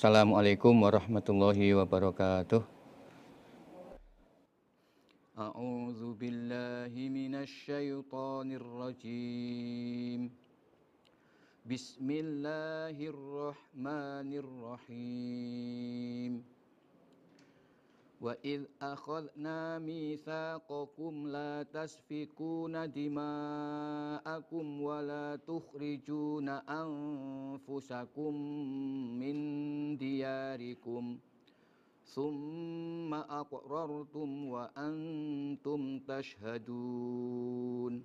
Assalamualaikum warahmatullahi wabarakatuh. A'udzu billahi minasy syaithanir rajim. Bismillahirrahmanirrahim. Wa id akhadna mitsaqakum la tasfikuna dima'akum wa la tukhrijuna anfusakum min diyarikum. Summa aqrartum wa antum tashhadun.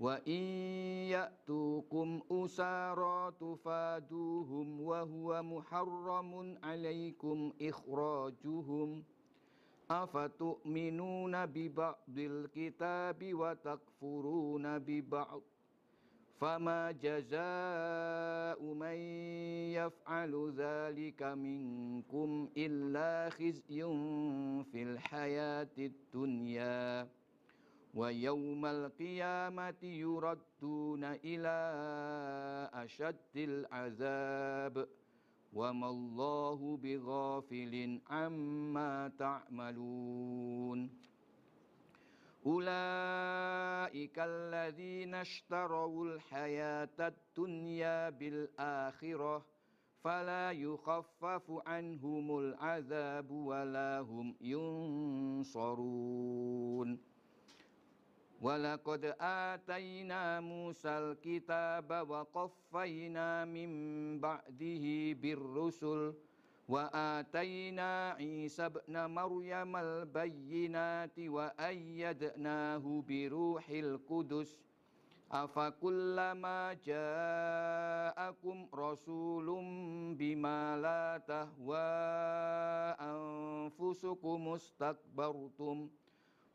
وإن يأتوكم أسارى تفادوهم وهو محرم عليكم إخراجهم أفتؤمنون ببعض الكتاب وتكفرون ببعض فما جزاء من يفعل ذلك منكم إلا خزي في الحياة الدنيا ويوم القيامة يردون إلى أشد العذاب. وما الله بغافل عما تعملون. أولئك الذين اشتروا الحياة الدنيا بالآخرة فلا يخفف عنهم العذاب ولا هم ينصرون. Walaqad atayna Musal kitaba wa qaffayna min ba'dihi birrusul wa atayna Isa ibn Maryam al-bayyinati wa ayyadnahu biruhil qudus. Afakullama ja'akum rasulun bima la tahwa anfusukum mustakbartum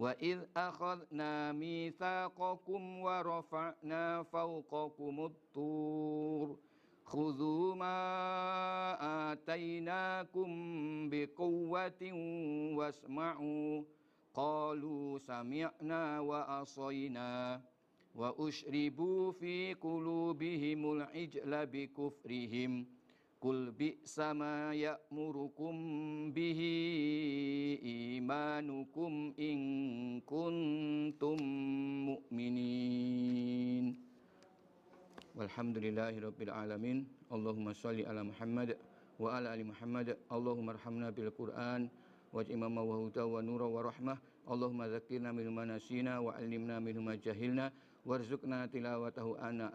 وإذ أخذنا ميثاقكم ورفعنا فوقكم الطور خذوا ما آتيناكم بقوة واسمعوا قالوا سمعنا وأصينا وأشربوا في قلوبهم العجل بكفرهم Kul bi'sa ma ya'murukum bihi imanukum in kuntum mu'minin. Walhamdulillahirabbil alamin. Allahumma shalli ala Muhammad wa ala ali Muhammad. Allahumma rahmna bil Qur'an waj'alna wa huda wa nura wa rahmah. Allahumma zakkirna min nasina wa 'allimna min ma tilawatahu ana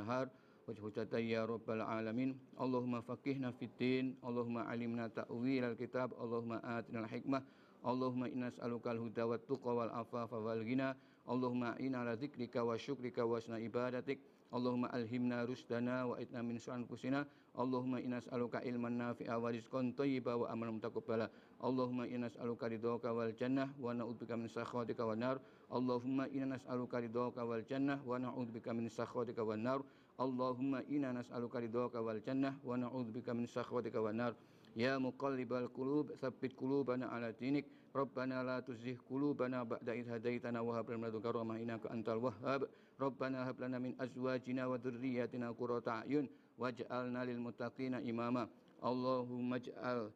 nahar وجه يا رب العالمين اللهم فقهنا في الدين اللهم علمنا تأويل الكتاب اللهم آتنا الحكمة اللهم إنا نسألك الهدى والتقى والعفاف والغنى اللهم إنا على ذكرك وشكرك وحسن عبادتك اللهم ألهمنا رشدنا وإتنا من شر أنفسنا اللهم إنا نسألك علما نافعا ورزقا طيبا وأملا متقبلا اللهم إنا نسألك رضاك والجنة ونعوذ بك من سخطك والنار اللهم إنا نسألك رضاك والجنة ونعوذ بك من سخطك والنار Allahumma inna nas'aluka ridhaka wal jannah wa na'udzubika min sakhwatika wan nar. Ya muqallibal qulub tsabbit qulubana ala dinik. Rabbana la tuzigh qulubana ba'da idh hadaitana wa hab lana min ladunka rahmah innaka antal wahhab. Rabbana hab lana min azwajina wa dhurriyyatina qurrata a'yun. Waj'alna lil muttaqina imama. Allahumma ij'al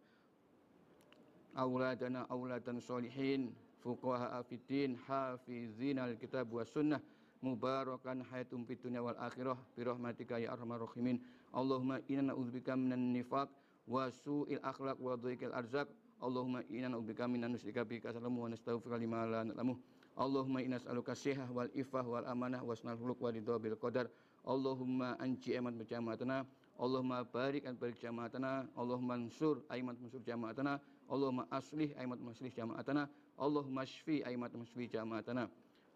awladana awladan solihin fuqaha afidin hafizina al kitab was sunnah mubarakan hayatum fid dunya wal akhirah bi rahmatika ya arhamar rahimin. Allahumma inna na'udzubika minan nifaq wa su'il akhlaq wa dhiqil arzaq. Allahumma inna na'udzubika minan nusyrika bika salamu wa nastaghfiruka lima la na'lamu Allahumma inna nas'aluka sihah wal ifah wal amanah wa sunal huluk wa ridha bil qadar. Allahumma anji amat berjamaatana Allahumma barik an barik jamaatana. Allahumma ansur aimat mansur jamaatana. Allahumma aslih aimat maslih jamaatana. Allahumma shfi aimat masfi jamaatana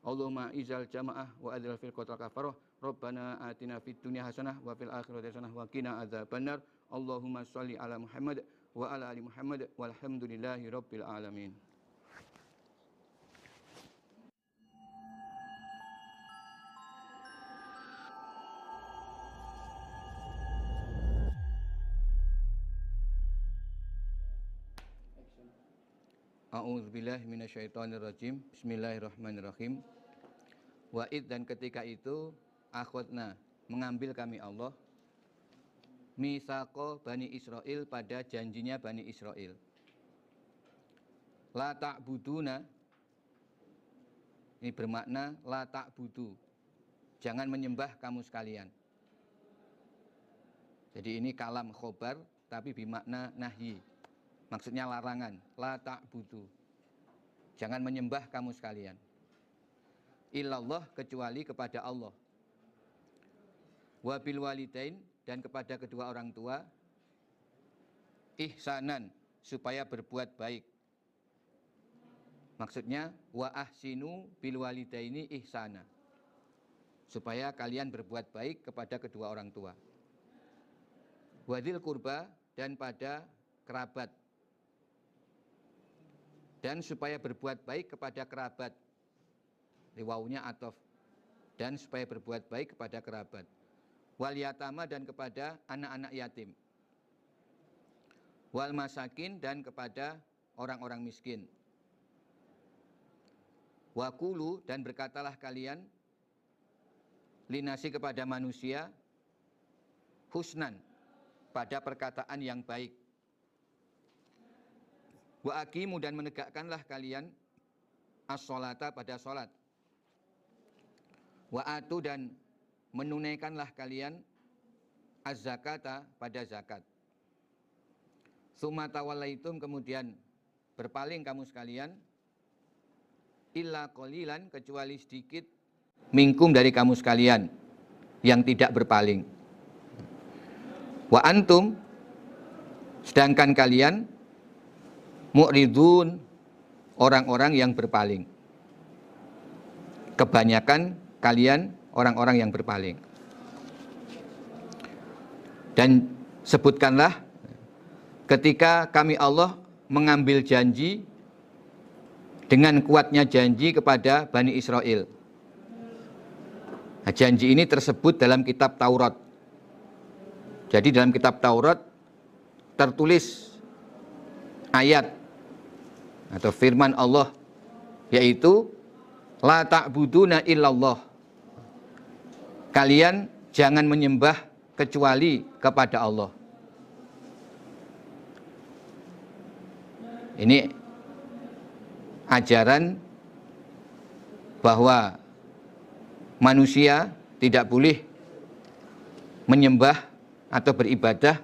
Allahumma izal jamaah wa adil fil qatal kafarah. Rabbana atina fid dunya hasanah wa fil akhirati hasanah wa qina adzabannar. Allahumma shalli ala Muhammad wa ala ali Muhammad. Walhamdulillahi rabbil alamin A'udzubillahi minasyaitonirrajim. Bismillahirrahmanirrahim. Wa'id dan ketika itu akhwadna mengambil kami Allah misako Bani Israel pada janjinya Bani Israel. La ta'buduna ini bermakna la ta'budu. Jangan menyembah kamu sekalian. Jadi ini kalam khobar tapi bermakna nahyi Maksudnya larangan. La ta'budu. Jangan menyembah kamu sekalian. Illallah kecuali kepada Allah. Wabil walidain dan kepada kedua orang tua. Ihsanan supaya berbuat baik. Maksudnya wa ahsinu bil walidaini ihsana. Supaya kalian berbuat baik kepada kedua orang tua. Wadil kurba dan pada kerabat dan supaya berbuat baik kepada kerabat. Liwaunya atof. Dan supaya berbuat baik kepada kerabat. Wal yatama dan kepada anak-anak yatim. Wal masakin dan kepada orang-orang miskin. Wakulu dan berkatalah kalian linasi kepada manusia husnan pada perkataan yang baik Wa akimu dan menegakkanlah kalian as-solata pada solat. Wa atu dan menunaikanlah kalian az-zakata pada zakat. Sumata walaitum kemudian berpaling kamu sekalian illa qalilan kecuali sedikit mingkum dari kamu sekalian yang tidak berpaling. Wa antum sedangkan kalian mu'ridun orang-orang yang berpaling. Kebanyakan kalian orang-orang yang berpaling. Dan sebutkanlah ketika kami Allah mengambil janji dengan kuatnya janji kepada Bani Israel. Nah, janji ini tersebut dalam kitab Taurat. Jadi dalam kitab Taurat tertulis ayat atau firman Allah yaitu la ta'buduna illallah kalian jangan menyembah kecuali kepada Allah. Ini ajaran bahwa manusia tidak boleh menyembah atau beribadah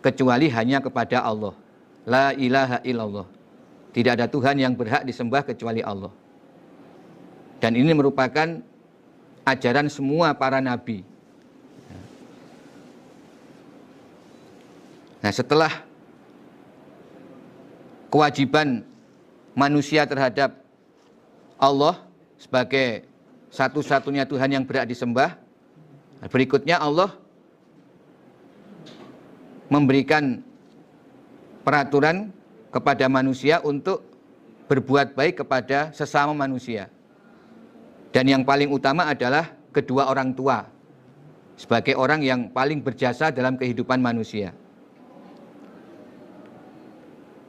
kecuali hanya kepada Allah. La ilaha illallah. Tidak ada Tuhan yang berhak disembah kecuali Allah. Dan ini merupakan ajaran semua para nabi. Nah, setelah kewajiban manusia terhadap Allah sebagai satu-satunya Tuhan yang berhak disembah, berikutnya Allah memberikan peraturan kepada manusia untuk berbuat baik kepada sesama manusia. Dan yang paling utama adalah kedua orang tua sebagai orang yang paling berjasa dalam kehidupan manusia.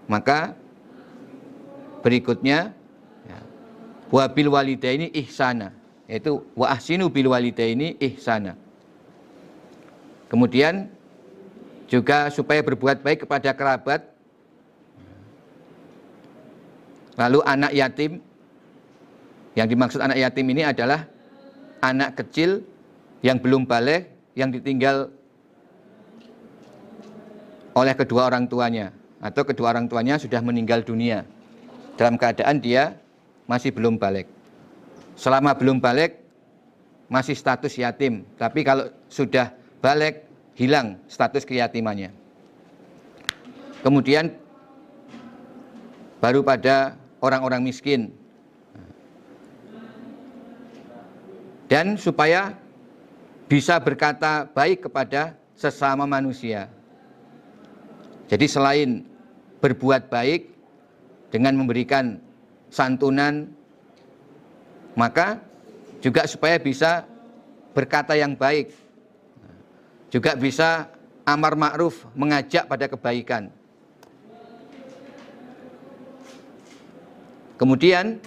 Maka berikutnya ya, wa bil walidaini ihsana yaitu wa ahsinu bil walidaini ihsana. Kemudian juga supaya berbuat baik kepada kerabat lalu anak yatim yang dimaksud anak yatim ini adalah anak kecil yang belum balik, yang ditinggal oleh kedua orang tuanya atau kedua orang tuanya sudah meninggal dunia dalam keadaan dia masih belum balik. Selama belum balik masih status yatim, tapi kalau sudah balik hilang status keyatimannya. Kemudian baru pada orang-orang miskin dan supaya bisa berkata baik kepada sesama manusia. Jadi selain berbuat baik dengan memberikan santunan, maka juga supaya bisa berkata yang baik, juga bisa amar ma'ruf mengajak pada kebaikan. Kemudian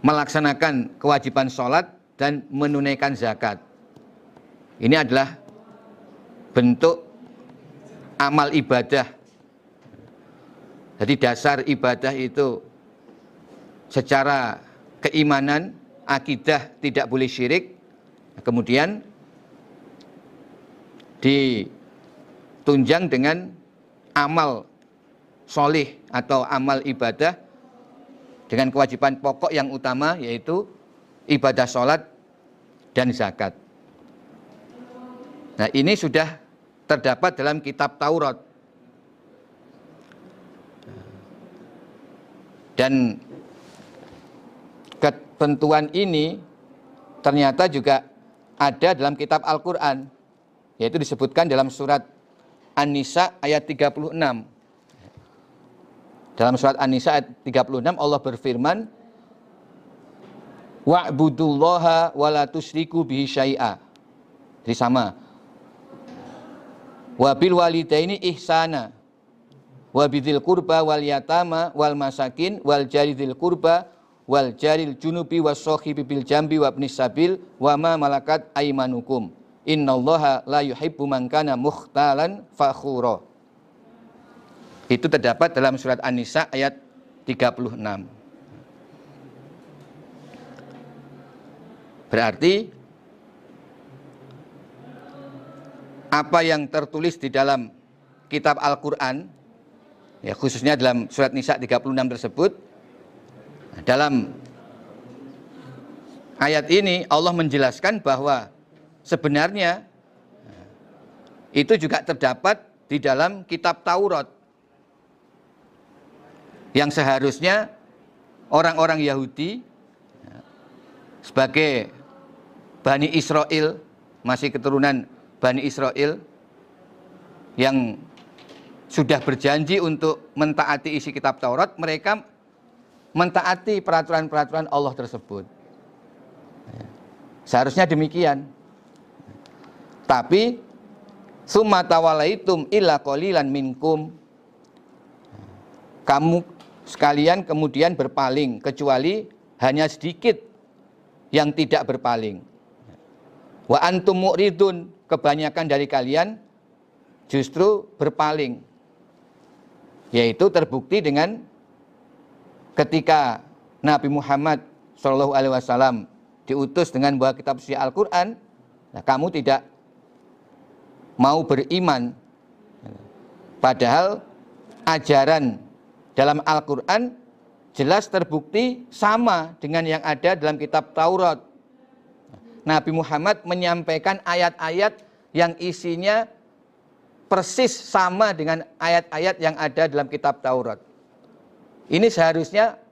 melaksanakan kewajiban sholat dan menunaikan zakat. Ini adalah bentuk amal ibadah. Jadi dasar ibadah itu secara keimanan, akidah tidak boleh syirik. Kemudian ditunjang dengan amal solih atau amal ibadah dengan kewajiban pokok yang utama yaitu ibadah sholat dan zakat. Nah ini sudah terdapat dalam kitab Taurat. Dan ketentuan ini ternyata juga ada dalam kitab Al-Quran. Yaitu disebutkan dalam surat An-Nisa ayat 36 dalam surat An-Nisa ayat 36 Allah berfirman Wa'budullaha wa la tusyriku bihi syai'a. Jadi sama. Wa bil walidaini ihsana. Wa bidzil qurba wal yatama wal masakin wal jari dzil qurba wal jaril junubi was sahibi bil jambi wa ibnis sabil wa ma malakat aymanukum. Innallaha la yuhibbu man kana mukhtalan fakhura. Itu terdapat dalam surat An-Nisa ayat 36. Berarti apa yang tertulis di dalam kitab Al-Qur'an ya khususnya dalam surat Nisa 36 tersebut dalam ayat ini Allah menjelaskan bahwa sebenarnya itu juga terdapat di dalam kitab Taurat yang seharusnya orang-orang Yahudi sebagai Bani Israel masih keturunan Bani Israel yang sudah berjanji untuk mentaati isi kitab Taurat, mereka mentaati peraturan-peraturan Allah tersebut. Seharusnya demikian. Tapi summa tawalaitum illa qalilan minkum kamu sekalian kemudian berpaling kecuali hanya sedikit yang tidak berpaling. Wa antum mu'ridun, kebanyakan dari kalian justru berpaling. Yaitu terbukti dengan ketika Nabi Muhammad Shallallahu Alaihi Wasallam diutus dengan bawa kitab suci Al-Quran, nah kamu tidak mau beriman. Padahal ajaran dalam Al-Quran jelas terbukti sama dengan yang ada dalam kitab Taurat. Nabi Muhammad menyampaikan ayat-ayat yang isinya persis sama dengan ayat-ayat yang ada dalam kitab Taurat. Ini seharusnya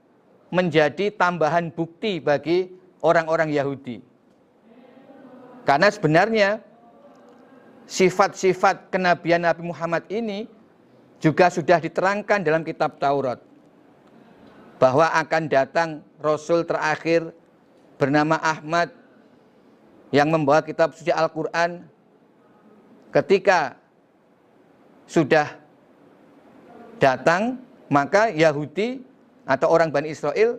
menjadi tambahan bukti bagi orang-orang Yahudi. Karena sebenarnya sifat-sifat kenabian Nabi Muhammad ini juga sudah diterangkan dalam kitab Taurat. Bahwa akan datang Rasul terakhir bernama Ahmad yang membawa kitab suci Al-Quran ketika sudah datang maka Yahudi atau orang Bani Israel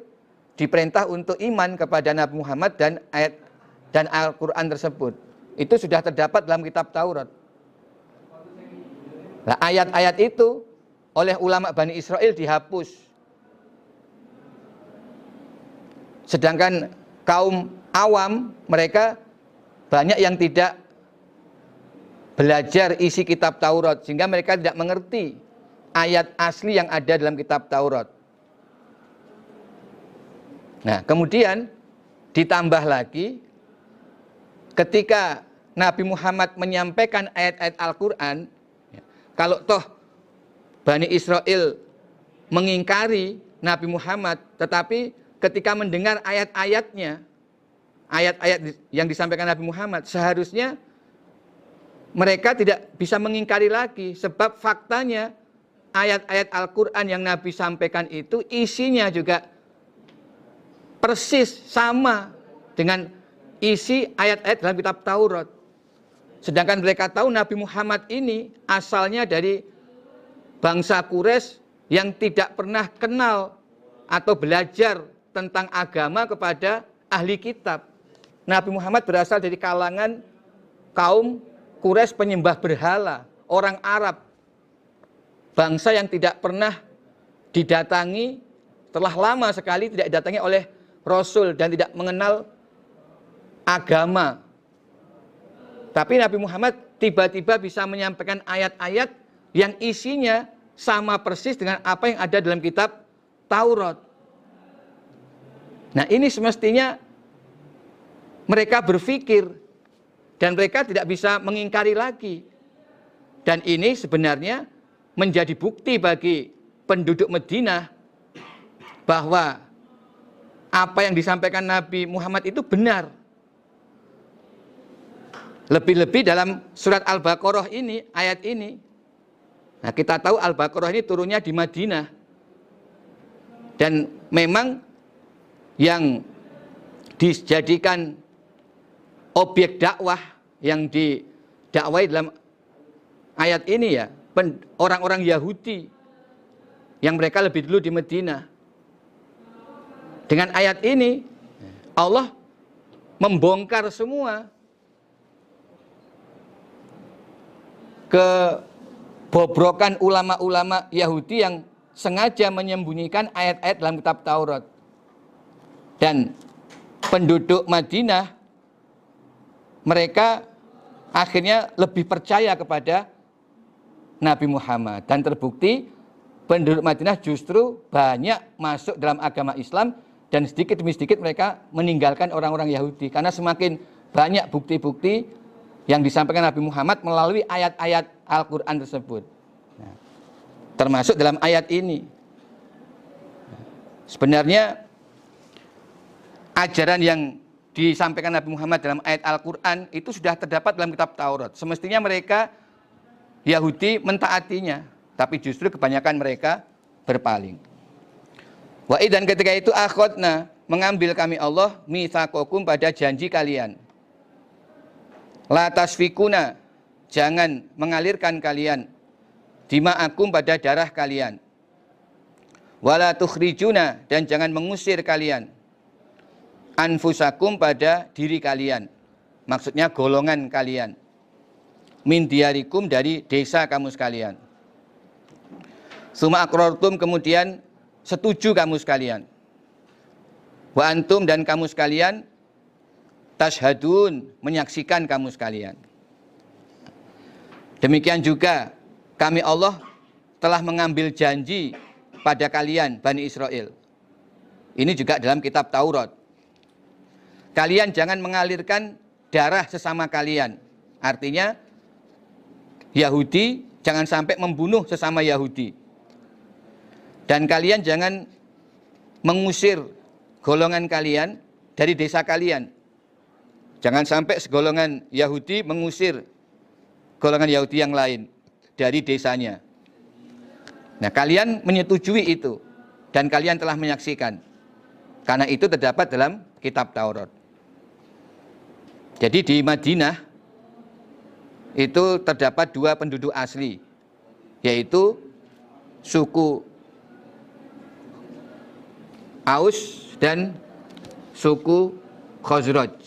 diperintah untuk iman kepada Nabi Muhammad dan ayat dan Al-Quran tersebut. Itu sudah terdapat dalam kitab Taurat. Nah, ayat-ayat itu oleh ulama Bani Israel dihapus. Sedangkan kaum awam mereka banyak yang tidak belajar isi kitab Taurat sehingga mereka tidak mengerti ayat asli yang ada dalam kitab Taurat. Nah, kemudian ditambah lagi ketika Nabi Muhammad menyampaikan ayat-ayat Al-Qur'an, kalau toh Bani Israel mengingkari Nabi Muhammad, tetapi ketika mendengar ayat-ayatnya, ayat-ayat yang disampaikan Nabi Muhammad, seharusnya mereka tidak bisa mengingkari lagi sebab faktanya ayat-ayat Al-Qur'an yang Nabi sampaikan itu isinya juga persis sama dengan isi ayat-ayat dalam kitab Taurat. Sedangkan mereka tahu Nabi Muhammad ini asalnya dari bangsa Quraisy yang tidak pernah kenal atau belajar tentang agama kepada ahli kitab. Nabi Muhammad berasal dari kalangan kaum Quraisy penyembah berhala, orang Arab. Bangsa yang tidak pernah didatangi telah lama sekali tidak didatangi oleh rasul dan tidak mengenal agama. Tapi Nabi Muhammad tiba-tiba bisa menyampaikan ayat-ayat yang isinya sama persis dengan apa yang ada dalam kitab Taurat. Nah, ini semestinya mereka berpikir dan mereka tidak bisa mengingkari lagi. Dan ini sebenarnya menjadi bukti bagi penduduk Madinah bahwa apa yang disampaikan Nabi Muhammad itu benar. Lebih-lebih dalam surat Al-Baqarah ini, ayat ini. Nah, kita tahu Al-Baqarah ini turunnya di Madinah. Dan memang yang dijadikan objek dakwah yang didakwai dalam ayat ini ya, orang-orang Yahudi yang mereka lebih dulu di Madinah. Dengan ayat ini Allah membongkar semua kebobrokan ulama-ulama Yahudi yang sengaja menyembunyikan ayat-ayat dalam kitab Taurat. Dan penduduk Madinah mereka akhirnya lebih percaya kepada Nabi Muhammad dan terbukti penduduk Madinah justru banyak masuk dalam agama Islam dan sedikit demi sedikit mereka meninggalkan orang-orang Yahudi karena semakin banyak bukti-bukti yang disampaikan Nabi Muhammad melalui ayat-ayat Al-Quran tersebut. Nah, termasuk dalam ayat ini. Sebenarnya ajaran yang disampaikan Nabi Muhammad dalam ayat Al-Quran itu sudah terdapat dalam kitab Taurat. Semestinya mereka Yahudi mentaatinya, tapi justru kebanyakan mereka berpaling. Wa dan ketika itu akhadna mengambil kami Allah mitsakokum pada janji kalian. La tasfikuna jangan mengalirkan kalian dima'akum pada darah kalian. Wala tukhrijuna dan jangan mengusir kalian anfusakum pada diri kalian maksudnya golongan kalian. Min diarikum dari desa kamu sekalian. Suma akrortum kemudian setuju kamu sekalian. Wa antum dan kamu sekalian tashhadun menyaksikan kamu sekalian. Demikian juga kami Allah telah mengambil janji pada kalian Bani Israel. Ini juga dalam kitab Taurat. Kalian jangan mengalirkan darah sesama kalian. Artinya Yahudi jangan sampai membunuh sesama Yahudi. Dan kalian jangan mengusir golongan kalian dari desa kalian. Jangan sampai segolongan Yahudi mengusir golongan Yahudi yang lain dari desanya. Nah, kalian menyetujui itu dan kalian telah menyaksikan. Karena itu terdapat dalam kitab Taurat. Jadi di Madinah itu terdapat dua penduduk asli, yaitu suku Aus dan suku Khazraj.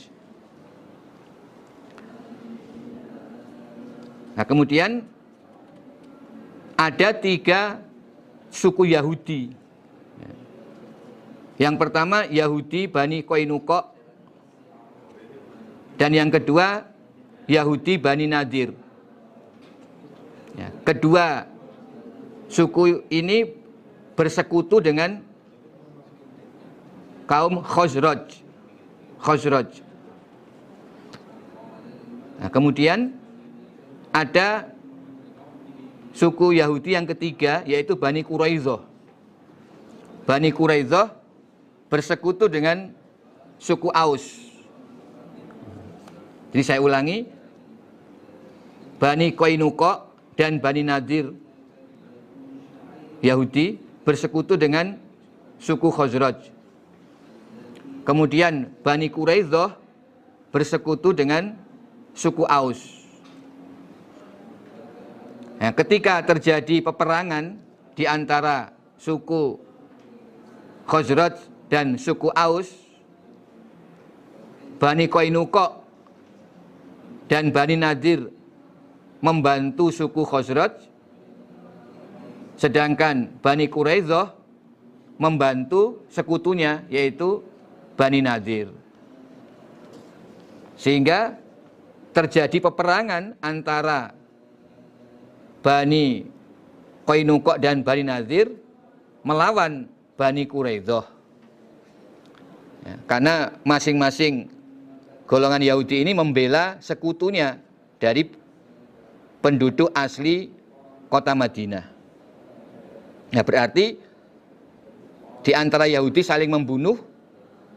Nah kemudian ada tiga suku Yahudi. Yang pertama Yahudi Bani Koinuko dan yang kedua Yahudi Bani Nadir. Ya, kedua suku ini bersekutu dengan kaum Khosroj. Khosroj. Nah, kemudian ada suku Yahudi yang ketiga yaitu Bani Quraizoh. Bani Quraizoh bersekutu dengan suku Aus. Jadi saya ulangi, Bani Koinuko dan Bani Nadir Yahudi bersekutu dengan suku Khazraj. Kemudian Bani Quraizoh bersekutu dengan suku Aus. Nah, ketika terjadi peperangan di antara suku Khazraj dan suku Aus, Bani Koinuko dan Bani Nadir membantu suku Khazraj, sedangkan Bani Quraizoh membantu sekutunya yaitu Bani Nadir. Sehingga terjadi peperangan antara Bani Koinukok dan Bani Nazir melawan Bani Quraidah. Ya, karena masing-masing golongan Yahudi ini membela sekutunya dari penduduk asli kota Madinah. Nah, berarti di antara Yahudi saling membunuh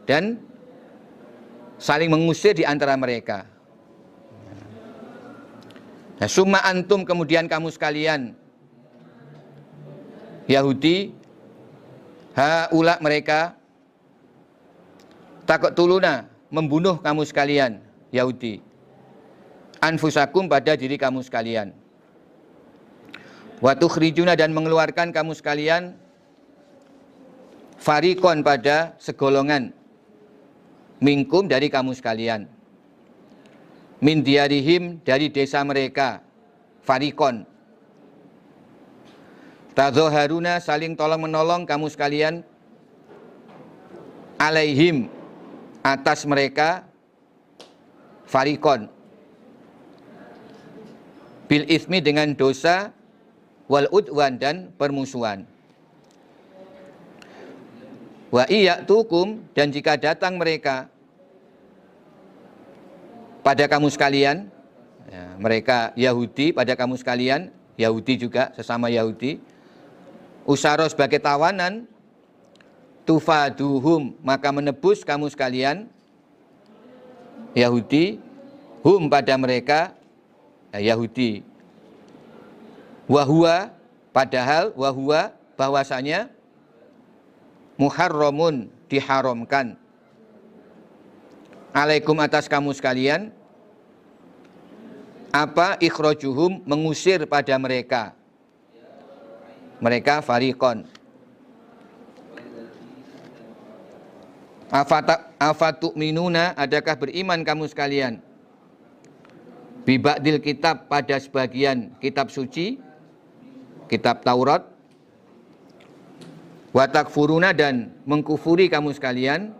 dan saling mengusir di antara mereka. Nah, summa antum kemudian kamu sekalian. Yahudi haula mereka takut tuluna membunuh kamu sekalian Yahudi. Anfusakum pada diri kamu sekalian. Waktu khrijuna dan mengeluarkan kamu sekalian farikon pada segolongan mingkum dari kamu sekalian min diarihim dari desa mereka farikon. Tazoharuna saling tolong menolong kamu sekalian alaihim atas mereka farikon. Bil ismi dengan dosa wal udwan dan permusuhan. Wa iya tukum dan jika datang mereka pada kamu sekalian, ya, mereka Yahudi pada kamu sekalian, Yahudi juga sesama Yahudi, usaro sebagai tawanan, tufaduhum maka menebus kamu sekalian, Yahudi, hum pada mereka, ya, Yahudi, wahua padahal wahua bahwasanya muharramun diharamkan alaikum atas kamu sekalian. Apa ikhrojuhum mengusir pada mereka. Mereka farikon afatu minuna adakah beriman kamu sekalian? Bibadil kitab pada sebagian kitab suci, kitab Taurat, watak furuna dan mengkufuri kamu sekalian,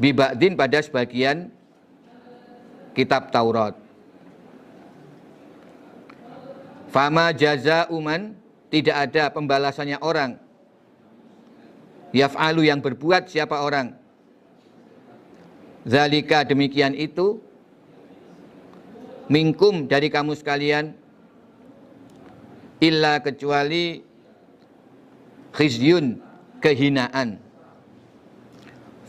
bibadin pada sebagian kitab Taurat. Fama jaza uman tidak ada pembalasannya orang. Yaf'alu yang berbuat siapa orang. Zalika demikian itu Mingkum dari kamu sekalian illa kecuali khizyun kehinaan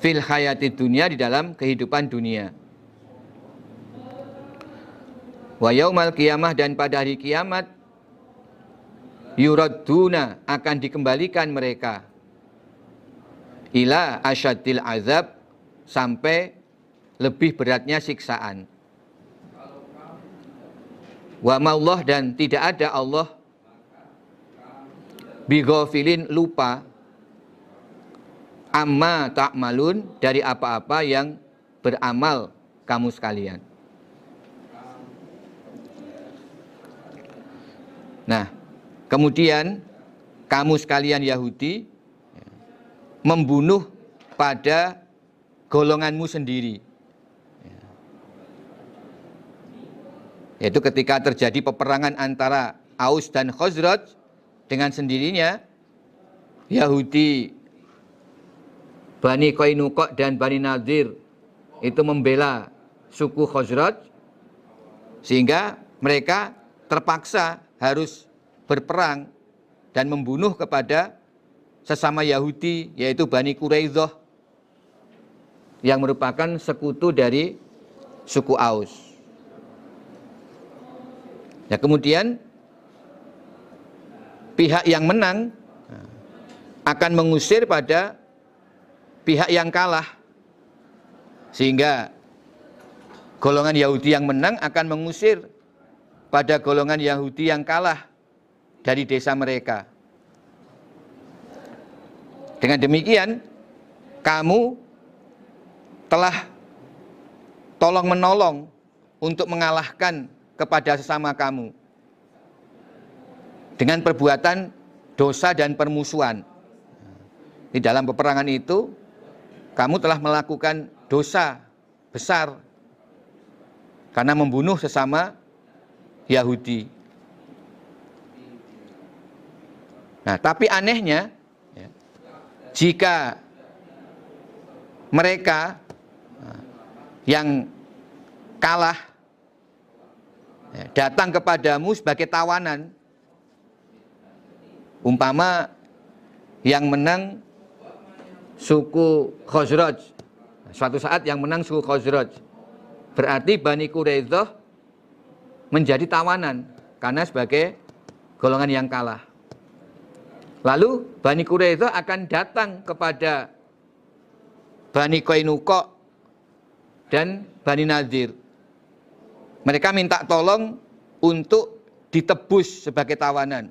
fil hayati dunia di dalam kehidupan dunia. Wa yaumal kiamah dan pada hari kiamat yuraduna akan dikembalikan mereka ila asyadil azab sampai lebih beratnya siksaan. Wa Allah dan tidak ada Allah bigofilin lupa amma malun dari apa-apa yang beramal kamu sekalian. Nah, kemudian kamu sekalian Yahudi membunuh pada golonganmu sendiri. Yaitu ketika terjadi peperangan antara Aus dan Khosraj dengan sendirinya Yahudi Bani Koinukok dan Bani Nadir itu membela suku Khosraj sehingga mereka terpaksa harus berperang dan membunuh kepada sesama Yahudi yaitu Bani Quraidah yang merupakan sekutu dari suku Aus. Ya kemudian pihak yang menang akan mengusir pada pihak yang kalah. Sehingga golongan Yahudi yang menang akan mengusir pada golongan Yahudi yang kalah dari desa mereka. Dengan demikian, kamu telah tolong menolong untuk mengalahkan kepada sesama kamu dengan perbuatan dosa dan permusuhan. Di dalam peperangan itu, kamu telah melakukan dosa besar karena membunuh sesama Yahudi. Nah, tapi anehnya, ya, jika mereka yang kalah Ya, datang kepadamu sebagai tawanan. Umpama yang menang suku Khosroj. Suatu saat yang menang suku Khosroj. Berarti Bani Quraidah menjadi tawanan karena sebagai golongan yang kalah. Lalu Bani Quraidah akan datang kepada Bani Koinukok dan Bani Nadir mereka minta tolong untuk ditebus sebagai tawanan.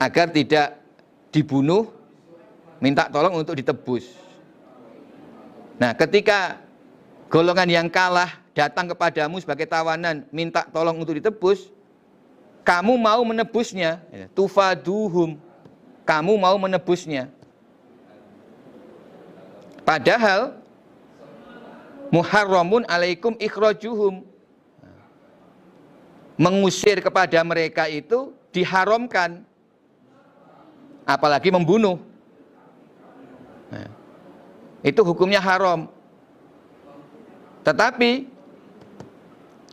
Agar tidak dibunuh, minta tolong untuk ditebus. Nah, ketika golongan yang kalah datang kepadamu sebagai tawanan, minta tolong untuk ditebus, kamu mau menebusnya, ya, tufaduhum, kamu mau menebusnya. Padahal muharramun alaikum ikhrajuhum. Mengusir kepada mereka itu diharamkan. Apalagi membunuh itu hukumnya haram tetapi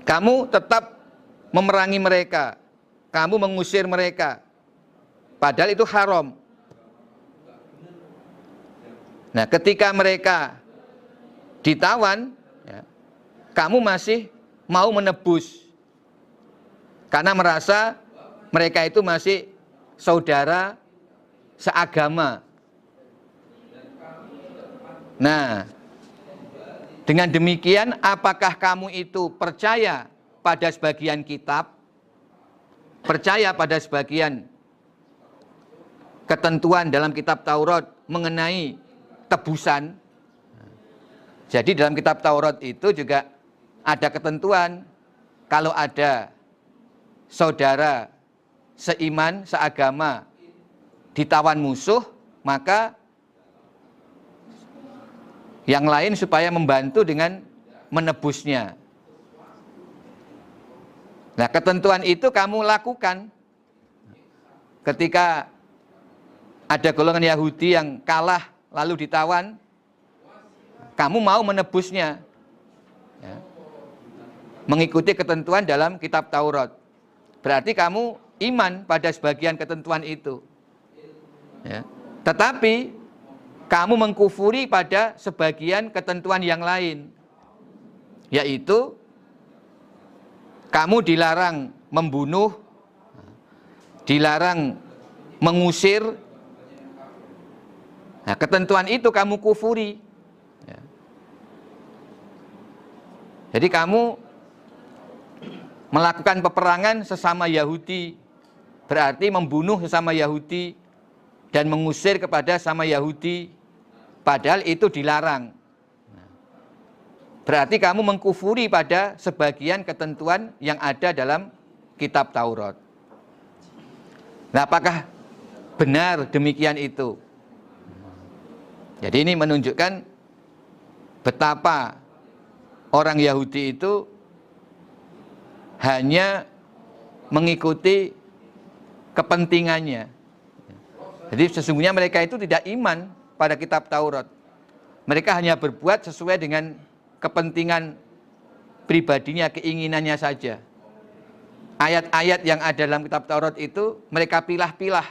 kamu tetap memerangi mereka kamu mengusir mereka padahal itu haram nah ketika mereka ditawan, ya, kamu masih mau menebus. Karena merasa mereka itu masih saudara seagama. Nah, dengan demikian apakah kamu itu percaya pada sebagian kitab? Percaya pada sebagian ketentuan dalam kitab Taurat mengenai tebusan? Jadi dalam kitab Taurat itu juga ada ketentuan kalau ada saudara seiman, seagama ditawan musuh, maka yang lain supaya membantu dengan menebusnya. Nah, ketentuan itu kamu lakukan ketika ada golongan Yahudi yang kalah lalu ditawan, kamu mau menebusnya. Ya. Mengikuti ketentuan dalam kitab Taurat. Berarti kamu iman pada sebagian ketentuan itu. Ya. Tetapi kamu mengkufuri pada sebagian ketentuan yang lain. Yaitu kamu dilarang membunuh, dilarang mengusir. Nah, ketentuan itu kamu kufuri. Ya. Jadi kamu melakukan peperangan sesama Yahudi, berarti membunuh sesama Yahudi dan mengusir kepada sama Yahudi, padahal itu dilarang. Berarti kamu mengkufuri pada sebagian ketentuan yang ada dalam kitab Taurat. Nah, apakah benar demikian itu? Jadi ini menunjukkan betapa orang Yahudi itu hanya mengikuti kepentingannya. Jadi sesungguhnya mereka itu tidak iman pada kitab Taurat. Mereka hanya berbuat sesuai dengan kepentingan pribadinya, keinginannya saja. Ayat-ayat yang ada dalam kitab Taurat itu mereka pilah-pilah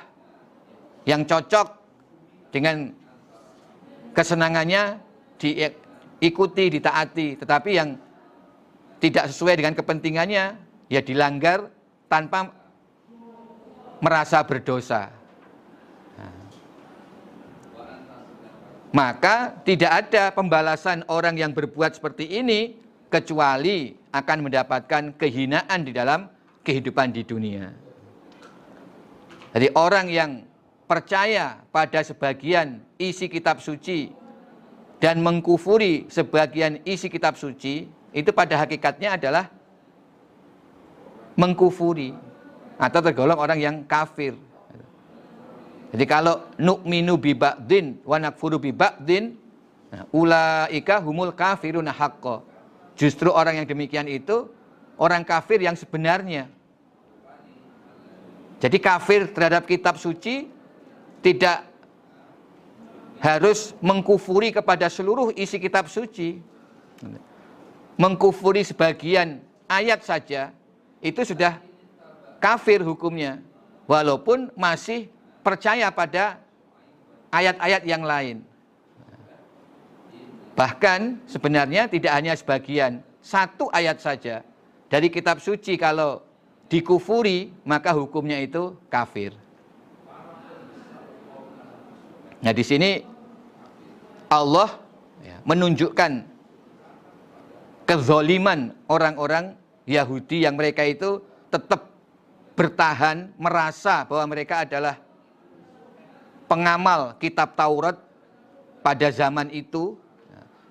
yang cocok dengan kesenangannya diikuti, ditaati, tetapi yang tidak sesuai dengan kepentingannya ya dilanggar tanpa merasa berdosa. Maka tidak ada pembalasan orang yang berbuat seperti ini kecuali akan mendapatkan kehinaan di dalam kehidupan di dunia. Jadi orang yang percaya pada sebagian isi kitab suci dan mengkufuri sebagian isi kitab suci itu pada hakikatnya adalah mengkufuri atau tergolong orang yang kafir. Jadi kalau nu'minu bi ba'din wa nakfuru bi ba'din, nah, ulaika humul kafiruna haqqo. Justru orang yang demikian itu orang kafir yang sebenarnya. Jadi kafir terhadap kitab suci tidak harus mengkufuri kepada seluruh isi kitab suci. Mengkufuri sebagian ayat saja itu sudah kafir hukumnya. Walaupun masih percaya pada ayat-ayat yang lain. Bahkan sebenarnya tidak hanya sebagian, satu ayat saja dari kitab suci kalau dikufuri maka hukumnya itu kafir. Nah di sini Allah ya, menunjukkan kezoliman orang-orang Yahudi yang mereka itu tetap bertahan merasa bahwa mereka adalah pengamal kitab Taurat pada zaman itu.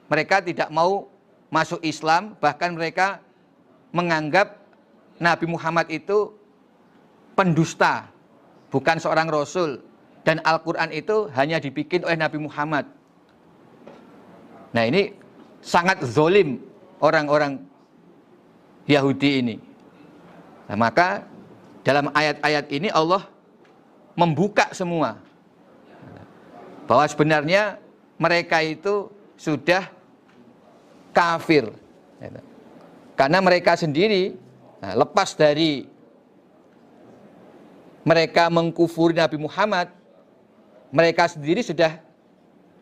Mereka tidak mau masuk Islam, bahkan mereka menganggap Nabi Muhammad itu pendusta, bukan seorang rasul. Dan Al-Quran itu hanya dibikin oleh Nabi Muhammad. Nah ini sangat zolim orang-orang Yahudi ini. Nah, maka dalam ayat-ayat ini Allah membuka semua bahwa sebenarnya mereka itu sudah kafir. Karena mereka sendiri nah, lepas dari mereka mengkufuri Nabi Muhammad, mereka sendiri sudah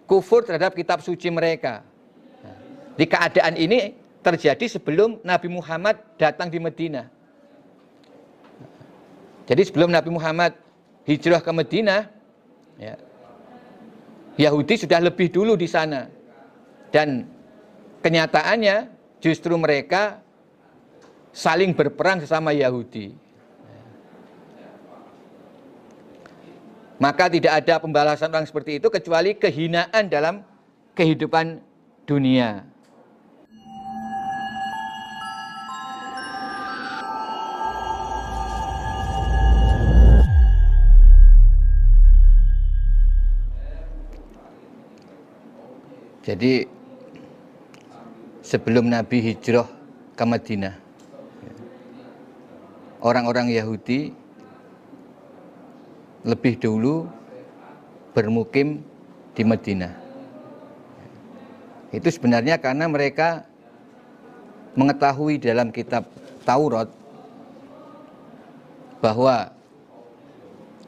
kufur terhadap kitab suci mereka. di keadaan ini terjadi sebelum Nabi Muhammad datang di Medina. Jadi sebelum Nabi Muhammad hijrah ke Medina, ya, Yahudi sudah lebih dulu di sana. Dan kenyataannya justru mereka saling berperang sesama Yahudi. Maka tidak ada pembalasan orang seperti itu kecuali kehinaan dalam kehidupan dunia. Jadi sebelum Nabi hijrah ke Madinah, orang-orang Yahudi lebih dulu bermukim di Madinah. Itu sebenarnya karena mereka mengetahui dalam kitab Taurat bahwa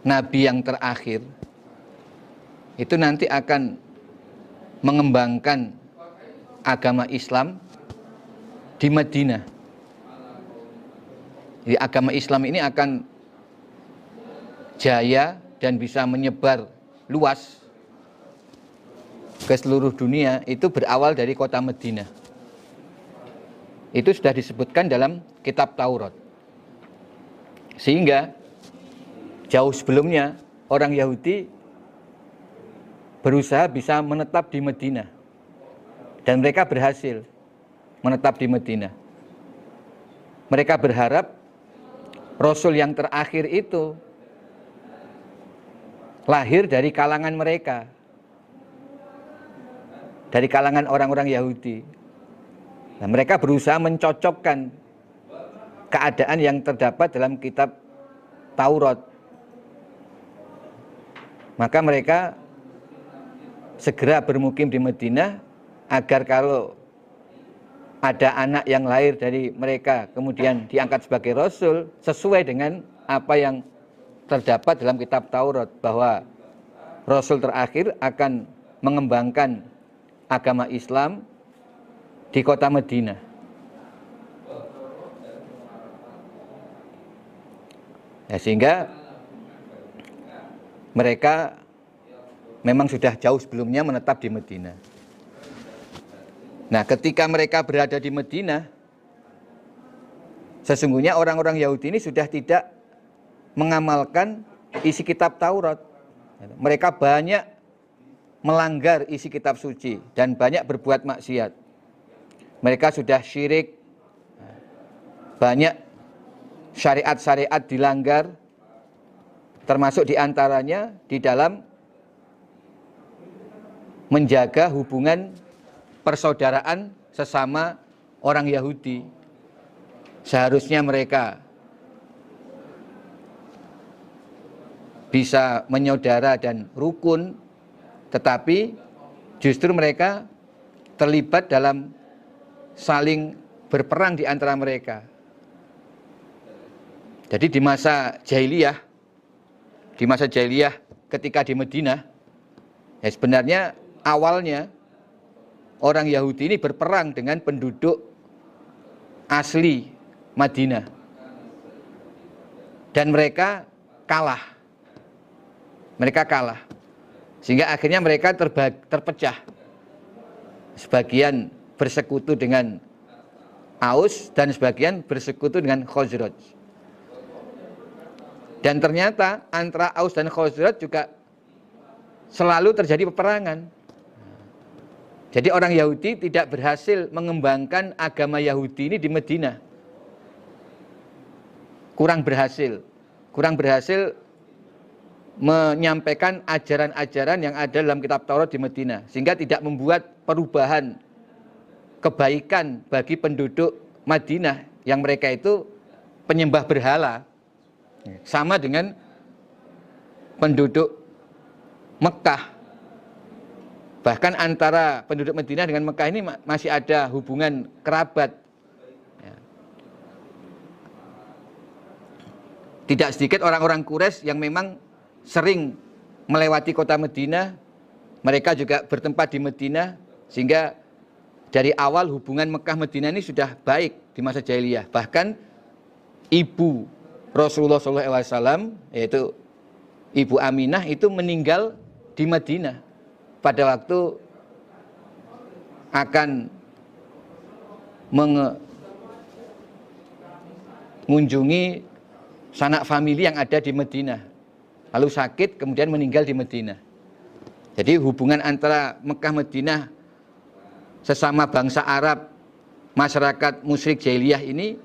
nabi yang terakhir itu nanti akan mengembangkan agama Islam di Madinah. Jadi agama Islam ini akan jaya dan bisa menyebar luas ke seluruh dunia itu berawal dari kota Madinah. Itu sudah disebutkan dalam kitab Taurat. Sehingga jauh sebelumnya orang Yahudi berusaha bisa menetap di Madinah. Dan mereka berhasil menetap di Madinah. Mereka berharap Rasul yang terakhir itu lahir dari kalangan mereka. Dari kalangan orang-orang Yahudi. Nah, mereka berusaha mencocokkan keadaan yang terdapat dalam kitab Taurat. Maka mereka segera bermukim di Madinah agar kalau ada anak yang lahir dari mereka kemudian diangkat sebagai rasul sesuai dengan apa yang terdapat dalam kitab Taurat bahwa rasul terakhir akan mengembangkan agama Islam di kota Madinah. Ya, sehingga mereka memang sudah jauh sebelumnya menetap di Madinah. Nah, ketika mereka berada di Madinah, sesungguhnya orang-orang Yahudi ini sudah tidak mengamalkan isi kitab Taurat. Mereka banyak melanggar isi kitab suci dan banyak berbuat maksiat. Mereka sudah syirik, banyak syariat-syariat dilanggar, termasuk di antaranya di dalam menjaga hubungan persaudaraan sesama orang Yahudi. Seharusnya mereka bisa menyaudara dan rukun, tetapi justru mereka terlibat dalam saling berperang di antara mereka. Jadi di masa jahiliyah, di masa jahiliyah ketika di Madinah, ya sebenarnya awalnya orang Yahudi ini berperang dengan penduduk asli Madinah. Dan mereka kalah mereka kalah. Sehingga akhirnya mereka terpecah. Sebagian bersekutu dengan Aus dan sebagian bersekutu dengan Khosroj. Dan ternyata antara Aus dan Khosroj juga selalu terjadi peperangan. Jadi orang Yahudi tidak berhasil mengembangkan agama Yahudi ini di Medina. Kurang berhasil. Kurang berhasil menyampaikan ajaran-ajaran yang ada dalam kitab Taurat di Medina sehingga tidak membuat perubahan kebaikan bagi penduduk Madinah yang mereka itu penyembah berhala sama dengan penduduk Mekah bahkan antara penduduk Madinah dengan Mekah ini masih ada hubungan kerabat ya. tidak sedikit orang-orang Quraisy yang memang sering melewati kota Medina, mereka juga bertempat di Medina, sehingga dari awal hubungan Mekah Medina ini sudah baik di masa jahiliyah. Bahkan ibu Rasulullah SAW, yaitu ibu Aminah itu meninggal di Madinah pada waktu akan mengunjungi sanak famili yang ada di Madinah lalu sakit kemudian meninggal di Medina. Jadi hubungan antara Mekah Medina sesama bangsa Arab, masyarakat musyrik jahiliyah ini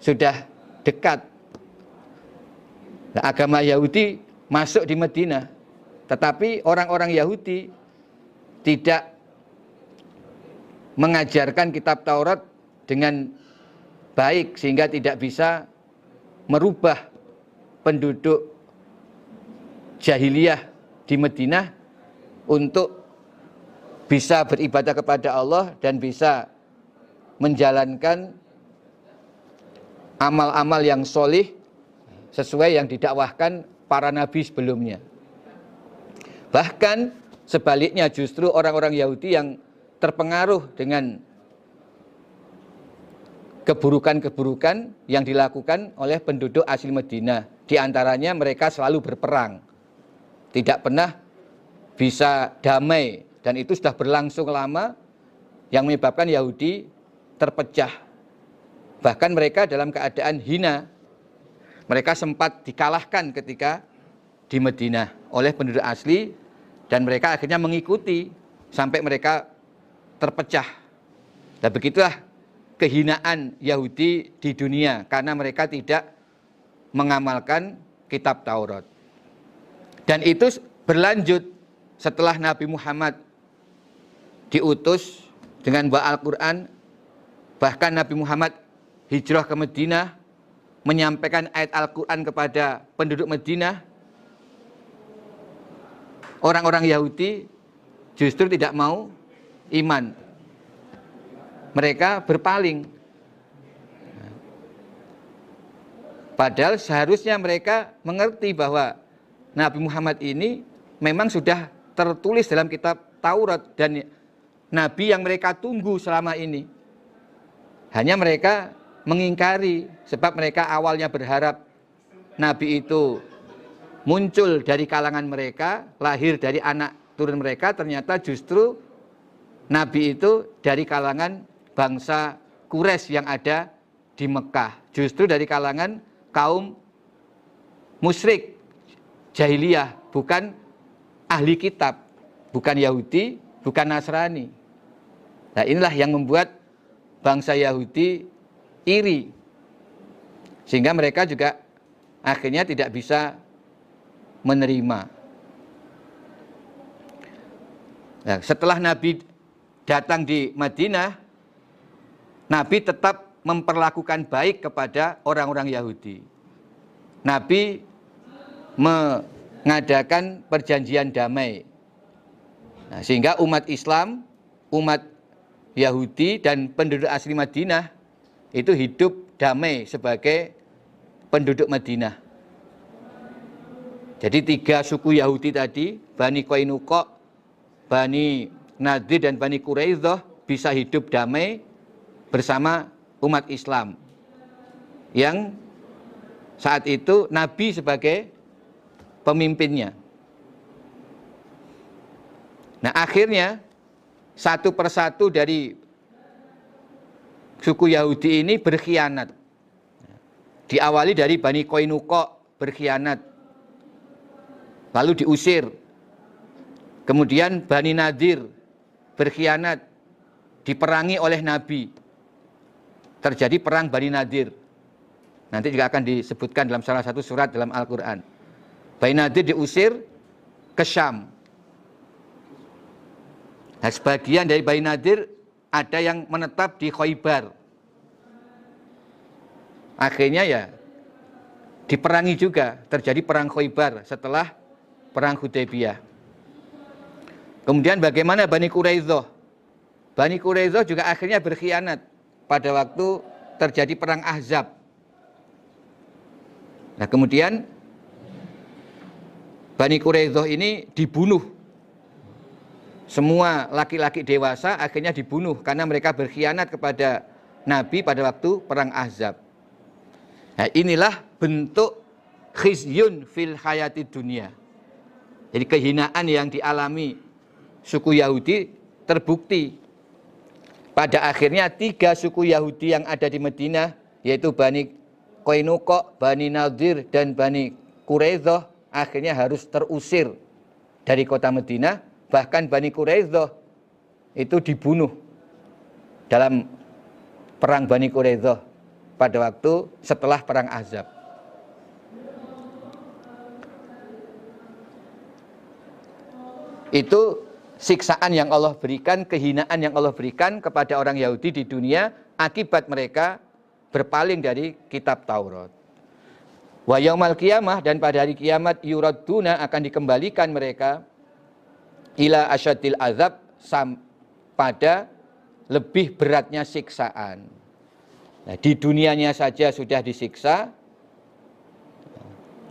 sudah dekat. Agama Yahudi masuk di Medina, tetapi orang-orang Yahudi tidak mengajarkan kitab Taurat dengan baik sehingga tidak bisa merubah penduduk jahiliyah di Madinah untuk bisa beribadah kepada Allah dan bisa menjalankan amal-amal yang solih sesuai yang didakwahkan para nabi sebelumnya. Bahkan sebaliknya justru orang-orang Yahudi yang terpengaruh dengan keburukan-keburukan yang dilakukan oleh penduduk asli Medina. Di antaranya mereka selalu berperang. Tidak pernah bisa damai dan itu sudah berlangsung lama yang menyebabkan Yahudi terpecah. Bahkan mereka dalam keadaan hina. Mereka sempat dikalahkan ketika di Medina oleh penduduk asli dan mereka akhirnya mengikuti sampai mereka terpecah. Dan begitulah kehinaan Yahudi di dunia karena mereka tidak mengamalkan kitab Taurat. Dan itu berlanjut setelah Nabi Muhammad diutus dengan bawa Al-Quran. Bahkan Nabi Muhammad hijrah ke Madinah, menyampaikan ayat Al-Quran kepada penduduk Madinah. Orang-orang Yahudi justru tidak mau iman. Mereka berpaling. Padahal seharusnya mereka mengerti bahwa Nabi Muhammad ini memang sudah tertulis dalam kitab Taurat dan nabi yang mereka tunggu selama ini. Hanya mereka mengingkari sebab mereka awalnya berharap nabi itu muncul dari kalangan mereka, lahir dari anak turun mereka, ternyata justru nabi itu dari kalangan bangsa Quraisy yang ada di Mekah, justru dari kalangan kaum musyrik jahiliyah, bukan ahli kitab, bukan Yahudi, bukan Nasrani. Nah inilah yang membuat bangsa Yahudi iri. Sehingga mereka juga akhirnya tidak bisa menerima. Nah, setelah Nabi datang di Madinah, Nabi tetap memperlakukan baik kepada orang-orang Yahudi. Nabi mengadakan perjanjian damai. Nah, sehingga umat Islam, umat Yahudi dan penduduk asli Madinah itu hidup damai sebagai penduduk Madinah. Jadi tiga suku Yahudi tadi, Bani Koinukok, Bani Nadir dan Bani Quraidah bisa hidup damai bersama umat Islam. Yang saat itu Nabi sebagai pemimpinnya. Nah akhirnya satu persatu dari suku Yahudi ini berkhianat. Diawali dari Bani Koinuko berkhianat. Lalu diusir. Kemudian Bani Nadir berkhianat. Diperangi oleh Nabi. Terjadi perang Bani Nadir. Nanti juga akan disebutkan dalam salah satu surat dalam Al-Quran. Bani Nadir diusir ke Syam. Nah, sebagian dari Bani Nadir ada yang menetap di Khoibar. Akhirnya ya diperangi juga, terjadi perang Khoibar setelah perang Hudaybiyah. Kemudian bagaimana Bani Quraizoh? Bani Quraizoh juga akhirnya berkhianat pada waktu terjadi perang Ahzab. Nah kemudian Bani Quraizoh ini dibunuh semua laki-laki dewasa akhirnya dibunuh karena mereka berkhianat kepada Nabi pada waktu perang Ahzab. Nah, inilah bentuk khizyun fil hayati dunia. Jadi kehinaan yang dialami suku Yahudi terbukti. Pada akhirnya tiga suku Yahudi yang ada di Madinah yaitu Bani Koinukok, Bani Nadir dan Bani Quraizoh akhirnya harus terusir dari kota Madinah bahkan Bani Quraizoh itu dibunuh dalam perang Bani Quraizoh pada waktu setelah perang Azab. Itu siksaan yang Allah berikan, kehinaan yang Allah berikan kepada orang Yahudi di dunia akibat mereka berpaling dari kitab Taurat. Wa yaumal kiamah dan pada hari kiamat yuraduna akan dikembalikan mereka ila asyadil azab sam, pada lebih beratnya siksaan. Nah, di dunianya saja sudah disiksa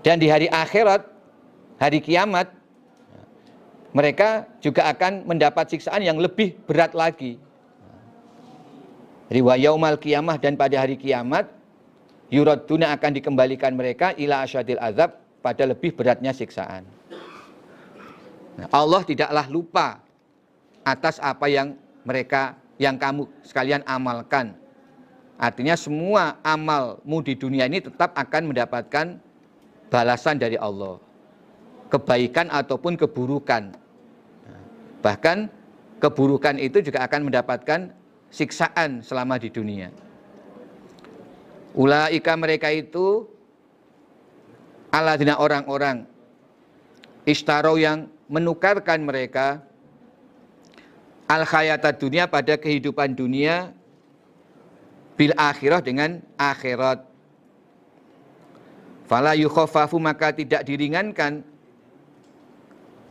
dan di hari akhirat, hari kiamat mereka juga akan mendapat siksaan yang lebih berat lagi. Riwayaumal kiamah dan pada hari kiamat, yuraduna akan dikembalikan mereka ila asyadil azab pada lebih beratnya siksaan. Nah, Allah tidaklah lupa atas apa yang mereka yang kamu sekalian amalkan. Artinya semua amalmu di dunia ini tetap akan mendapatkan balasan dari Allah. Kebaikan ataupun keburukan. Bahkan keburukan itu juga akan mendapatkan siksaan selama di dunia. Ulaika mereka itu aladina orang-orang istaro yang menukarkan mereka al khayata dunia pada kehidupan dunia bil akhirah dengan akhirat. Fala yukhafafu maka tidak diringankan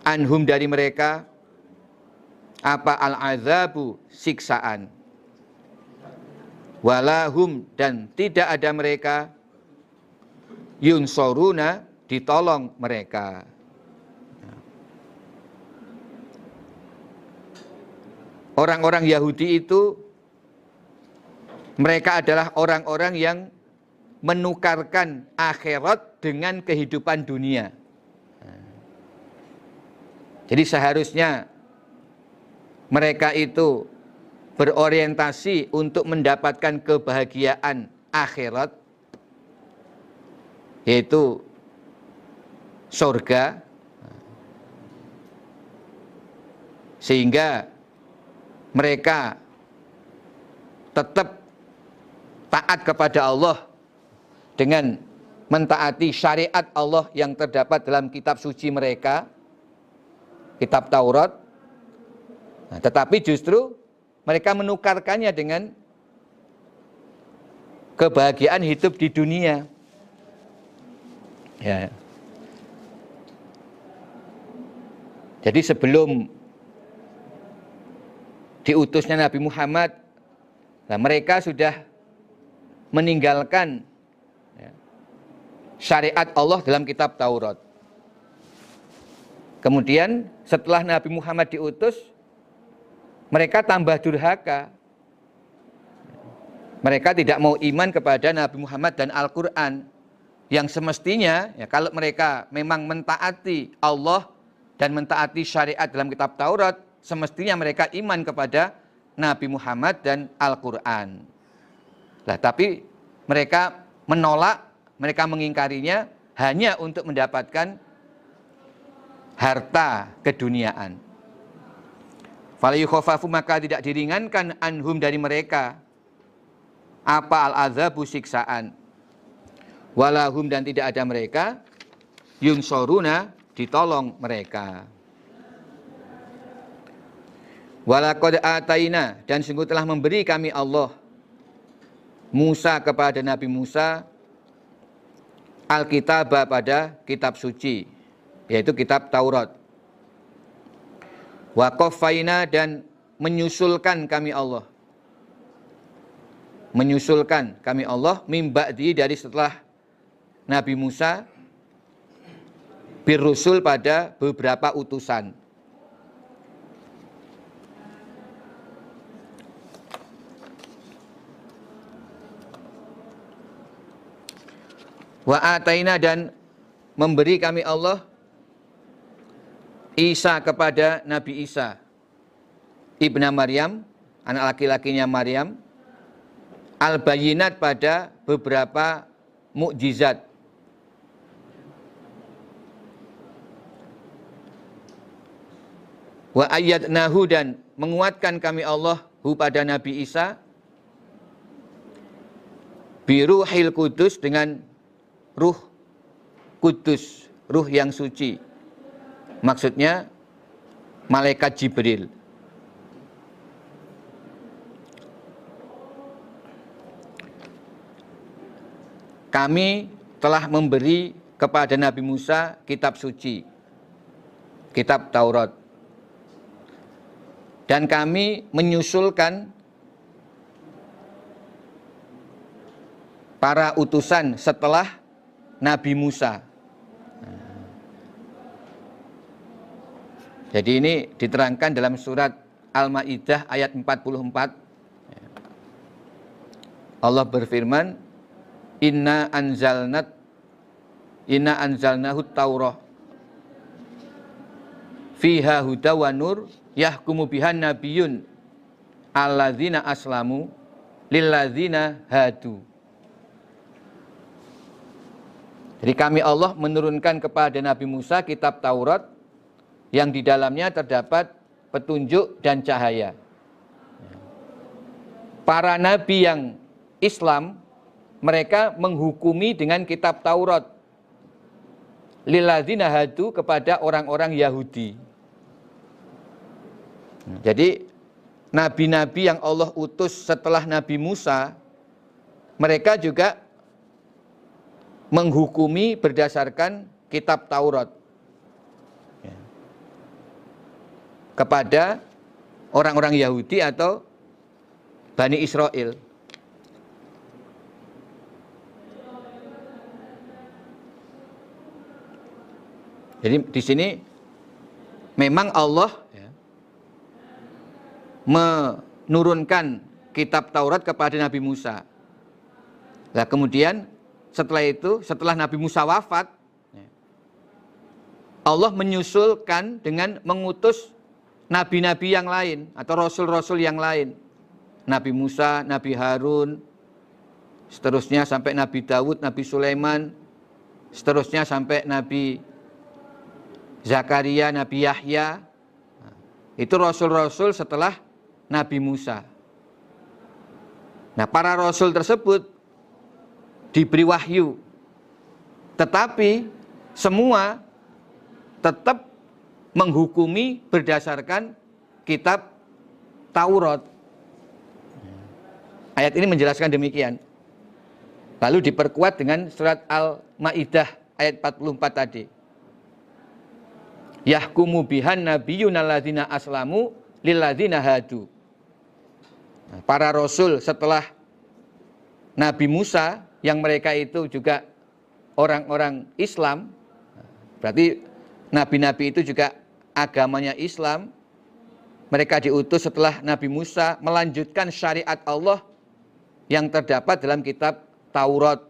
anhum dari mereka apa al-azabu? Siksaan. Walahum dan tidak ada mereka. Yunsoruna ditolong mereka. Orang-orang Yahudi itu mereka adalah orang-orang yang menukarkan akhirat dengan kehidupan dunia. Jadi seharusnya mereka itu berorientasi untuk mendapatkan kebahagiaan akhirat yaitu surga. Sehingga mereka tetap taat kepada Allah dengan mentaati syariat Allah yang terdapat dalam kitab suci mereka kitab Taurat Nah, tetapi justru mereka menukarkannya dengan kebahagiaan hidup di dunia. Ya. Jadi sebelum diutusnya Nabi Muhammad, nah mereka sudah meninggalkan ya, syariat Allah dalam kitab Taurat. Kemudian setelah Nabi Muhammad diutus, mereka tambah durhaka. Mereka tidak mau iman kepada Nabi Muhammad dan Al-Quran. Yang semestinya, ya, kalau mereka memang mentaati Allah dan mentaati syariat dalam kitab Taurat, semestinya mereka iman kepada Nabi Muhammad dan Al-Quran. Nah, tapi mereka menolak, mereka mengingkarinya hanya untuk mendapatkan harta keduniaan. Fala yukhafafu maka tidak diringankan anhum dari mereka apa al azabu siksaan. Walahum dan tidak ada mereka yunsoruna ditolong mereka. Walakad ataina dan sungguh telah memberi kami Allah Musa kepada Nabi Musa Alkitab pada kitab suci yaitu kitab Taurat Wakofaina dan menyusulkan kami Allah. Menyusulkan kami Allah mimba'di dari setelah Nabi Musa birusul pada beberapa utusan. Wa ataina dan memberi kami Allah Isa kepada Nabi Isa. Ibna Maryam anak laki-lakinya Maryam. Al-bayinat pada beberapa mukjizat. Wa nahu dan menguatkan kami Allah hu pada Nabi Isa. Biruhil kudus dengan ruh kudus ruh yang suci Maksudnya malaikat Jibril. Kami telah memberi kepada Nabi Musa kitab suci, kitab Taurat. Dan kami menyusulkan para utusan setelah Nabi Musa. Jadi ini diterangkan dalam surat Al-Maidah ayat 44. Allah berfirman, "Inna anzalnat Inna anzalnahu Taurah fiha huda wa nur yahkumu bihan nabiyun alladzina aslamu lilladzina hadu. Jadi kami Allah menurunkan kepada Nabi Musa kitab Taurat yang di dalamnya terdapat petunjuk dan cahaya. Para nabi yang Islam mereka menghukumi dengan kitab Taurat liladzina hadu kepada orang-orang Yahudi. Jadi nabi-nabi yang Allah utus setelah Nabi Musa mereka juga menghukumi berdasarkan kitab Taurat. Kepada orang-orang Yahudi atau Bani Israel. Jadi di sini memang Allah ya, menurunkan kitab Taurat kepada Nabi Musa. Nah kemudian setelah itu, setelah Nabi Musa wafat, ya, Allah menyusulkan dengan mengutus nabi-nabi yang lain atau rasul-rasul yang lain. Nabi Musa, Nabi Harun, seterusnya sampai Nabi Dawud, Nabi Sulaiman, seterusnya sampai Nabi Zakaria, Nabi Yahya. Itu rasul-rasul setelah Nabi Musa. Nah, para rasul tersebut diberi wahyu. Tetapi semua tetap menghukumi berdasarkan kitab Taurat. Ayat ini menjelaskan demikian. Lalu diperkuat dengan surat Al-Maidah ayat 44 tadi. Yahkumu bihan nabiyun alladzina aslamu lilladzina hadu. Nah, para rasul setelah Nabi Musa yang mereka itu juga orang-orang Islam, berarti nabi-nabi itu juga agamanya Islam, mereka diutus setelah Nabi Musa melanjutkan syariat Allah yang terdapat dalam kitab Taurat.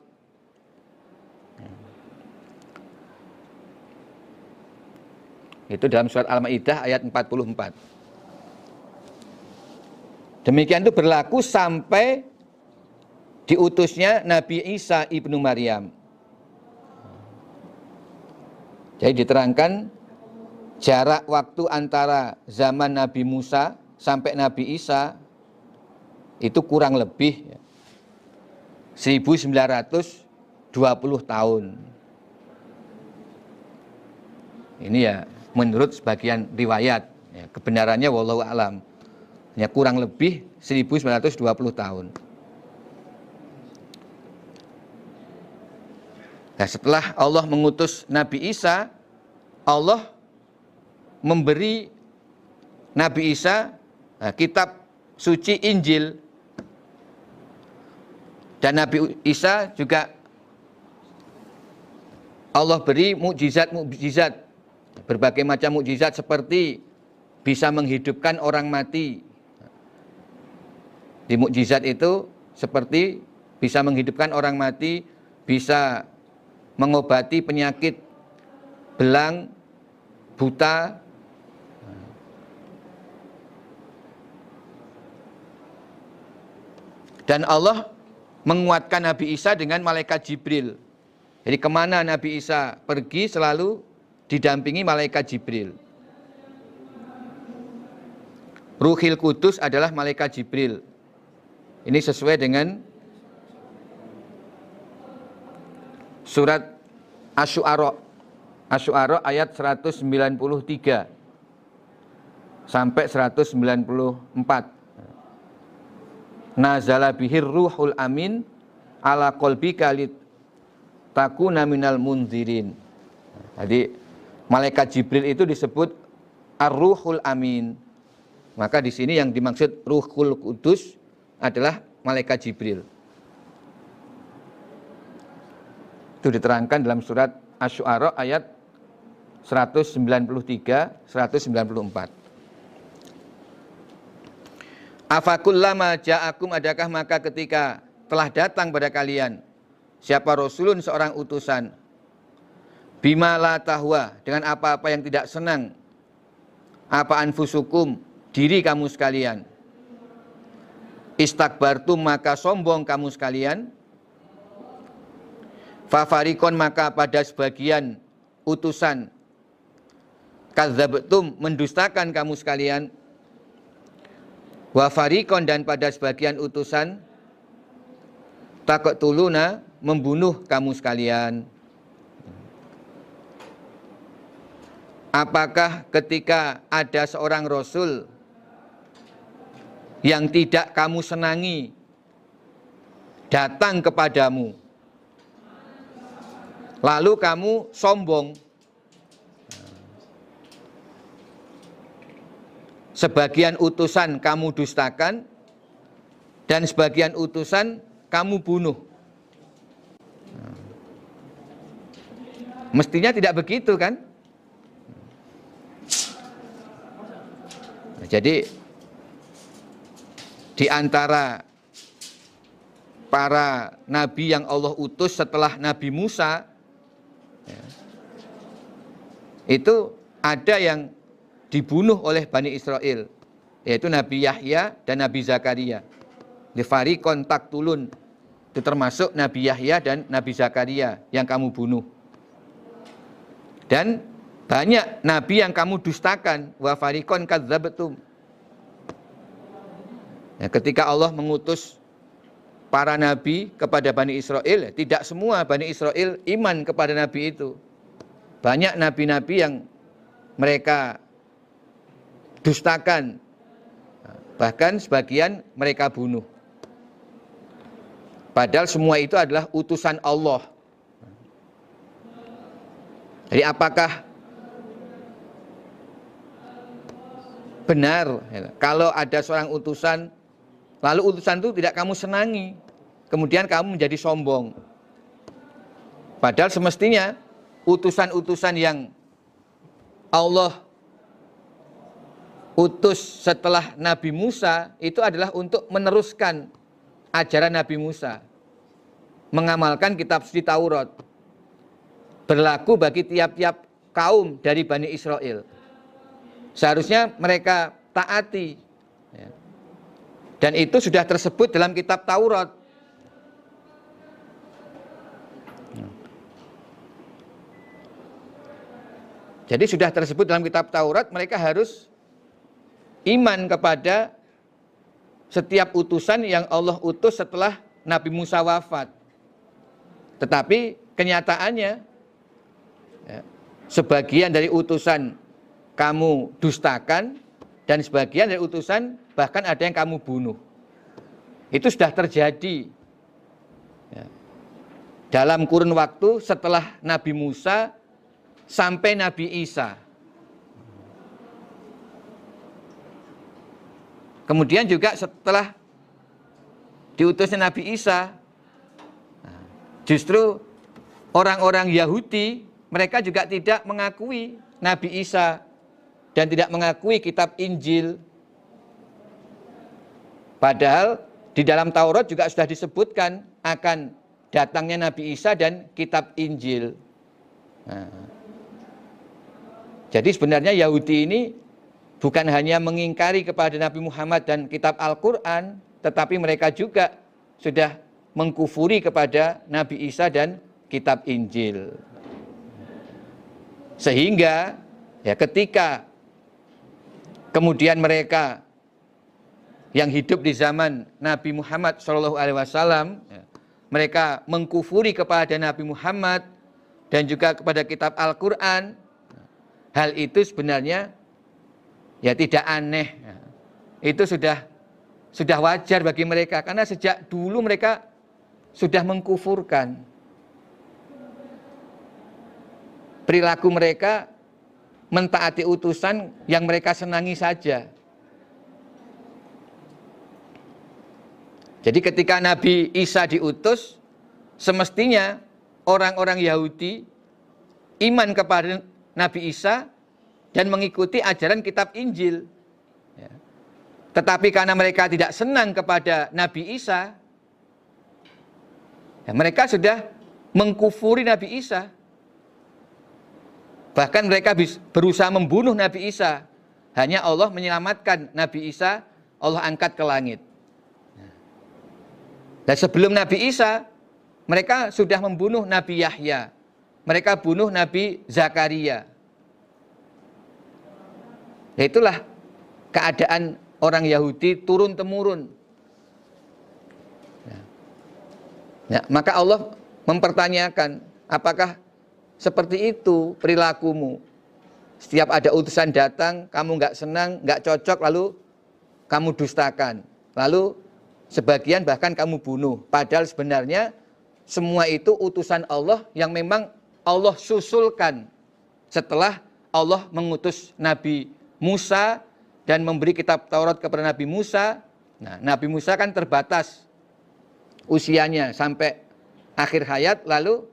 Itu dalam surat Al-Maidah ayat 44. Demikian itu berlaku sampai diutusnya Nabi Isa ibnu Maryam. Jadi diterangkan jarak waktu antara zaman Nabi Musa sampai Nabi Isa itu kurang lebih 1920 tahun. Ini ya menurut sebagian riwayat, ya, kebenarannya wallahu alam. Ya kurang lebih 1920 tahun. Nah, setelah Allah mengutus Nabi Isa, Allah memberi Nabi Isa nah, kitab suci Injil dan Nabi Isa juga Allah beri mukjizat-mukjizat berbagai macam mukjizat seperti bisa menghidupkan orang mati. Di mukjizat itu seperti bisa menghidupkan orang mati, bisa mengobati penyakit belang, buta, Dan Allah menguatkan Nabi Isa dengan malaikat Jibril. Jadi ke mana Nabi Isa pergi selalu didampingi malaikat Jibril. Ruhil Kudus adalah malaikat Jibril. Ini sesuai dengan surat Asy'ara Asy'ara ayat 193. sampai 194. Nazala bihir ruhul amin ala kolbi kalit takuna minal munzirin. Jadi malaikat Jibril itu disebut ar-ruhul amin. Maka di sini yang dimaksud ruhul kudus adalah malaikat Jibril. Itu diterangkan dalam surat Asy-Syu'ara ayat 193 194. Afakullama ja'akum adakah maka ketika telah datang pada kalian siapa rasulun seorang utusan? Bima la tahwa dengan apa-apa yang tidak senang. Apa anfusukum diri kamu sekalian. Istakbartum maka sombong kamu sekalian. Fafarikon maka pada sebagian utusan. Kadzabtum mendustakan kamu sekalian wa farikon dan pada sebagian utusan takut tuluna membunuh kamu sekalian. Apakah ketika ada seorang rasul yang tidak kamu senangi datang kepadamu lalu kamu sombong sebagian utusan kamu dustakan dan sebagian utusan kamu bunuh. Mestinya tidak begitu kan? Jadi di antara para nabi yang Allah utus setelah Nabi Musa ya, itu ada yang dibunuh oleh Bani Israel yaitu Nabi Yahya dan Nabi Zakaria. Lifari kontak tulun itu termasuk Nabi Yahya dan Nabi Zakaria yang kamu bunuh. Dan banyak nabi yang kamu dustakan wa farikon kadzabatum. Ya, ketika Allah mengutus para nabi kepada Bani Israel, tidak semua Bani Israel iman kepada nabi itu. Banyak nabi-nabi yang mereka dustakan. Bahkan sebagian mereka bunuh. Padahal semua itu adalah utusan Allah. Jadi apakah benar kalau ada seorang utusan lalu utusan itu tidak kamu senangi kemudian kamu menjadi sombong padahal semestinya utusan-utusan yang Allah utus setelah Nabi Musa itu adalah untuk meneruskan ajaran Nabi Musa. Mengamalkan kitab suci Taurat. Berlaku bagi tiap-tiap kaum dari Bani Israel. Seharusnya mereka taati. Ya. Dan itu sudah tersebut dalam kitab Taurat. Jadi sudah tersebut dalam kitab Taurat mereka harus iman kepada setiap utusan yang Allah utus setelah Nabi Musa wafat. Tetapi kenyataannya ya, sebagian dari utusan kamu dustakan dan sebagian dari utusan bahkan ada yang kamu bunuh. Itu sudah terjadi ya. dalam kurun waktu setelah Nabi Musa sampai Nabi Isa. Kemudian juga setelah diutusnya Nabi Isa, justru orang-orang Yahudi mereka juga tidak mengakui Nabi Isa dan tidak mengakui kitab Injil. Padahal di dalam Taurat juga sudah disebutkan akan datangnya Nabi Isa dan kitab Injil. Nah, jadi sebenarnya Yahudi ini bukan hanya mengingkari kepada Nabi Muhammad dan kitab Al-Quran, tetapi mereka juga sudah mengkufuri kepada Nabi Isa dan kitab Injil. Sehingga ya ketika kemudian mereka yang hidup di zaman Nabi Muhammad Shallallahu Alaihi Wasallam, ya, mereka mengkufuri kepada Nabi Muhammad dan juga kepada kitab Al-Quran. Hal itu sebenarnya ya tidak aneh. Ya. Itu sudah sudah wajar bagi mereka karena sejak dulu mereka sudah mengkufurkan. Perilaku mereka mentaati utusan yang mereka senangi saja. Jadi ketika Nabi Isa diutus, semestinya orang-orang Yahudi iman kepada Nabi Isa dan mengikuti ajaran kitab Injil. Ya. Tetapi karena mereka tidak senang kepada Nabi Isa, ya mereka sudah mengkufuri Nabi Isa. Bahkan mereka berusaha membunuh Nabi Isa. Hanya Allah menyelamatkan Nabi Isa, Allah angkat ke langit. Dan sebelum Nabi Isa, mereka sudah membunuh Nabi Yahya. Mereka bunuh Nabi Zakaria. Ya itulah keadaan orang Yahudi turun temurun. Ya. ya, maka Allah mempertanyakan, apakah seperti itu perilakumu? Setiap ada utusan datang, kamu nggak senang, nggak cocok, lalu kamu dustakan. Lalu sebagian bahkan kamu bunuh. Padahal sebenarnya semua itu utusan Allah yang memang Allah susulkan setelah Allah mengutus Nabi Musa dan memberi kitab Taurat kepada Nabi Musa. Nah, Nabi Musa kan terbatas usianya sampai akhir hayat lalu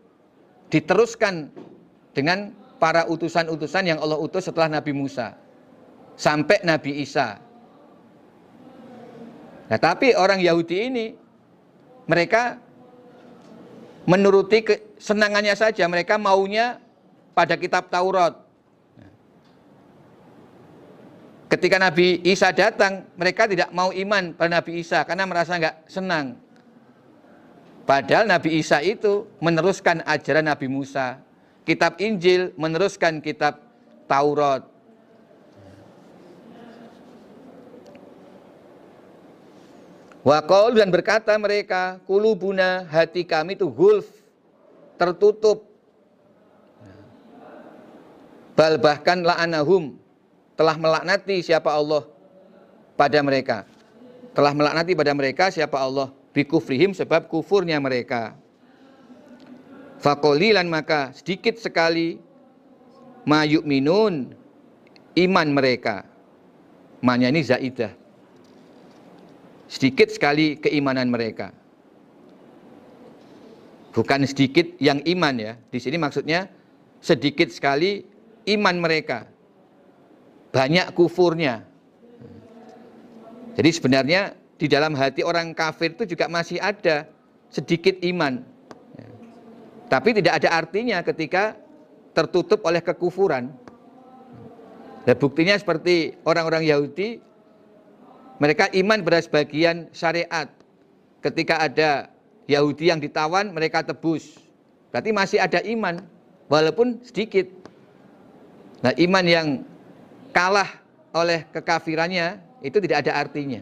diteruskan dengan para utusan-utusan yang Allah utus setelah Nabi Musa sampai Nabi Isa. Nah, tapi orang Yahudi ini mereka menuruti kesenangannya saja, mereka maunya pada kitab Taurat. Ketika Nabi Isa datang, mereka tidak mau iman pada Nabi Isa karena merasa nggak senang. Padahal Nabi Isa itu meneruskan ajaran Nabi Musa. Kitab Injil meneruskan kitab Taurat. Wakol dan berkata mereka, kulubuna hati kami itu gulf, tertutup. Bal bahkan la'anahum, telah melaknati siapa Allah pada mereka. Telah melaknati pada mereka siapa Allah bikufrihim sebab kufurnya mereka. Fakolilan maka sedikit sekali mayuk minun iman mereka. Manya ini zaidah. Sedikit sekali keimanan mereka. Bukan sedikit yang iman ya. Di sini maksudnya sedikit sekali iman mereka banyak kufurnya. Jadi sebenarnya di dalam hati orang kafir itu juga masih ada sedikit iman. Tapi tidak ada artinya ketika tertutup oleh kekufuran. Dan buktinya seperti orang-orang Yahudi, mereka iman pada sebagian syariat. Ketika ada Yahudi yang ditawan, mereka tebus. Berarti masih ada iman, walaupun sedikit. Nah iman yang kalah oleh kekafirannya itu tidak ada artinya.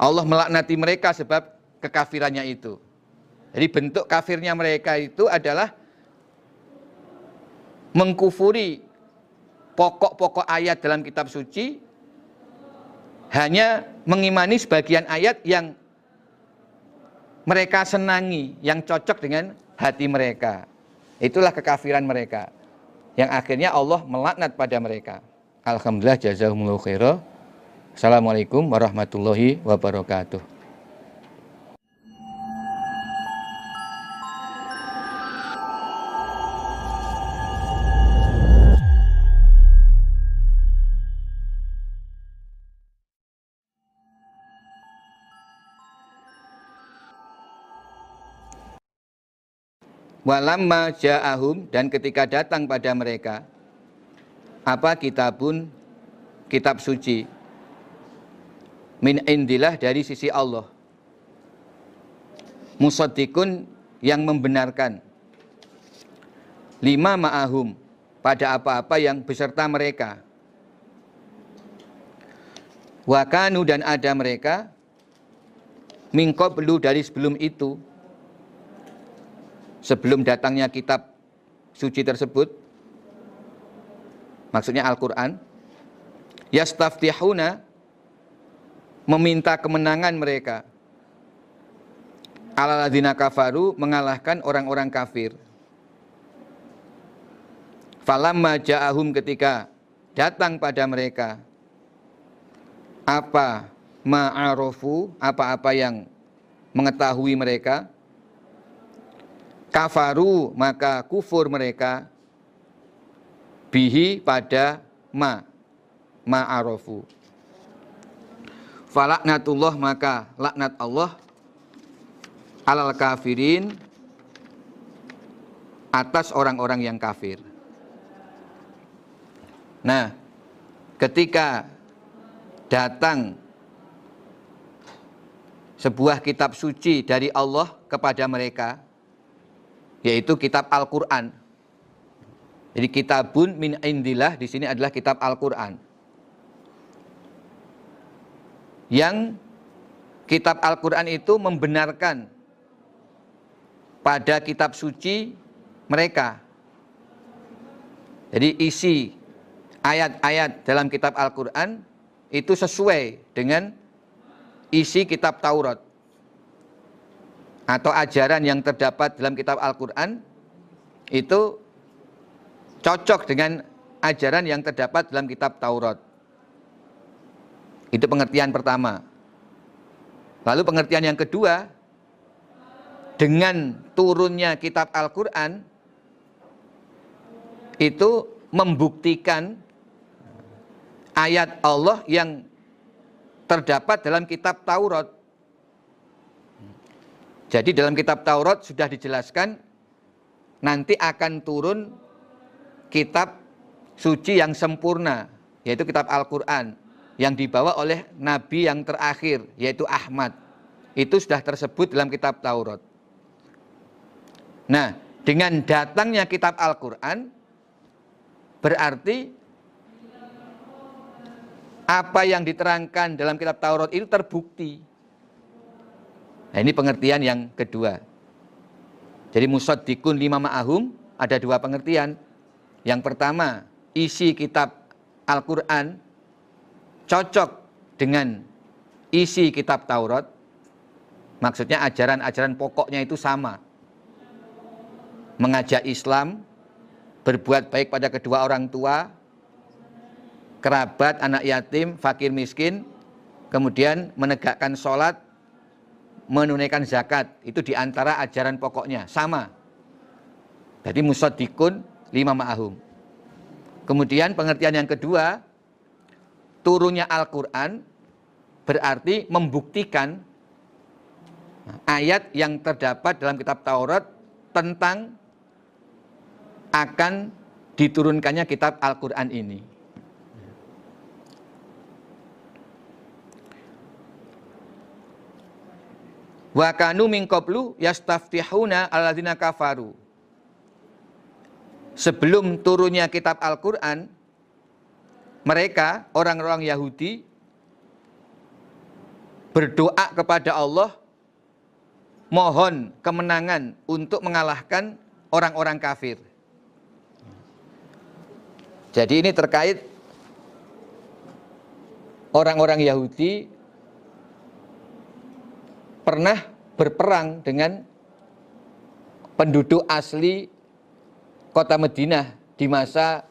Allah melaknati mereka sebab kekafirannya itu. Jadi bentuk kafirnya mereka itu adalah mengkufuri pokok-pokok ayat dalam kitab suci hanya mengimani sebagian ayat yang mereka senangi, yang cocok dengan hati mereka. Itulah kekafiran mereka. Yang akhirnya Allah melaknat pada mereka. Alhamdulillah jazakumullah khairah. Assalamualaikum warahmatullahi wabarakatuh. Walamma ja'ahum dan ketika datang pada mereka apa kitabun kitab suci min indillah dari sisi Allah. Musaddiqun yang membenarkan. Lima ma'ahum pada apa-apa yang beserta mereka. Wakanu dan ada mereka mingkoblu dari sebelum itu sebelum datangnya kitab suci tersebut maksudnya Al-Qur'an. Yastaftihuna meminta kemenangan mereka. Alaladzina kafaru mengalahkan orang-orang kafir. Falamma ja'ahum ketika datang pada mereka apa ma'arofu apa-apa yang mengetahui mereka kafaru maka kufur mereka bihi pada ma ma'arofu. Falaknatullah maka laknat Allah alal kafirin atas orang-orang yang kafir. Nah, ketika datang sebuah kitab suci dari Allah kepada mereka, yaitu kitab Al-Quran. Jadi kitabun min indillah di sini adalah kitab Al-Quran. Yang kitab Al-Quran itu membenarkan pada kitab suci mereka. Jadi isi ayat-ayat dalam kitab Al-Quran itu sesuai dengan isi kitab Taurat atau ajaran yang terdapat dalam kitab Al-Quran itu cocok dengan ajaran yang terdapat dalam kitab Taurat. Itu pengertian pertama. Lalu pengertian yang kedua, dengan turunnya kitab Al-Quran, itu membuktikan ayat Allah yang terdapat dalam kitab Taurat. Jadi dalam kitab Taurat sudah dijelaskan nanti akan turun kitab suci yang sempurna, yaitu kitab Al-Quran yang dibawa oleh Nabi yang terakhir, yaitu Ahmad. Itu sudah tersebut dalam kitab Taurat. Nah, dengan datangnya kitab Al-Quran, berarti apa yang diterangkan dalam kitab Taurat itu terbukti. Nah, ini pengertian yang kedua. Jadi musaddikun lima ma'ahum ada dua pengertian. Yang pertama, isi kitab Al-Qur'an cocok dengan isi kitab Taurat. Maksudnya ajaran-ajaran pokoknya itu sama. Mengajak Islam, berbuat baik pada kedua orang tua, kerabat, anak yatim, fakir miskin, kemudian menegakkan sholat, menunaikan zakat. Itu di antara ajaran pokoknya, sama. Jadi musadikun lima ma'ahum. Kemudian pengertian yang kedua, turunnya Al-Quran berarti membuktikan ayat yang terdapat dalam kitab Taurat tentang akan diturunkannya kitab Al-Quran ini. Wa kanu min qablu yastaftihuna alladzina kafaru. Sebelum turunnya kitab Al-Qur'an, mereka orang-orang Yahudi berdoa kepada Allah mohon kemenangan untuk mengalahkan orang-orang kafir. Jadi ini terkait orang-orang Yahudi pernah berperang dengan penduduk asli kota Madinah di masa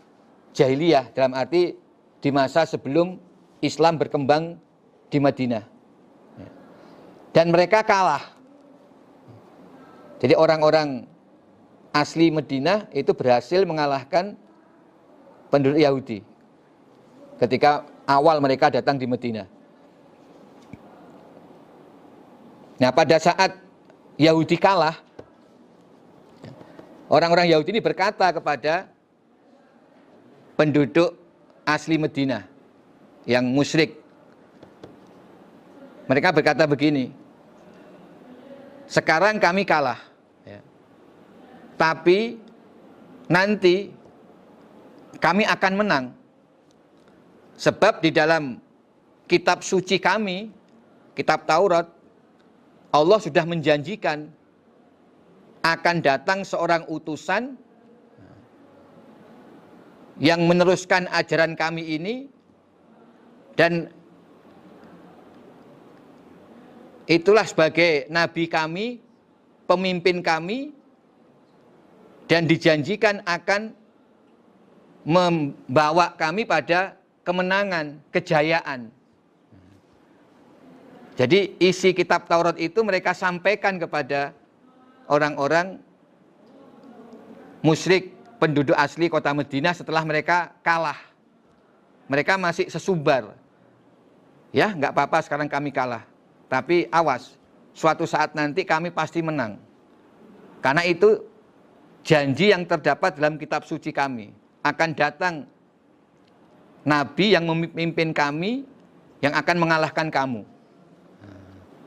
jahiliyah dalam arti di masa sebelum Islam berkembang di Madinah. Dan mereka kalah. Jadi orang-orang asli Madinah itu berhasil mengalahkan penduduk Yahudi ketika awal mereka datang di Madinah. Nah pada saat Yahudi kalah, orang-orang Yahudi ini berkata kepada penduduk asli Medina yang musyrik. Mereka berkata begini, sekarang kami kalah, ya. tapi nanti kami akan menang. Sebab di dalam kitab suci kami, kitab Taurat, Allah sudah menjanjikan akan datang seorang utusan yang meneruskan ajaran kami ini dan itulah sebagai nabi kami, pemimpin kami dan dijanjikan akan membawa kami pada kemenangan, kejayaan. Jadi isi kitab Taurat itu mereka sampaikan kepada orang-orang musyrik penduduk asli kota Medina setelah mereka kalah. Mereka masih sesumbar. Ya, nggak apa-apa sekarang kami kalah. Tapi awas, suatu saat nanti kami pasti menang. Karena itu janji yang terdapat dalam kitab suci kami. Akan datang nabi yang memimpin kami yang akan mengalahkan kamu.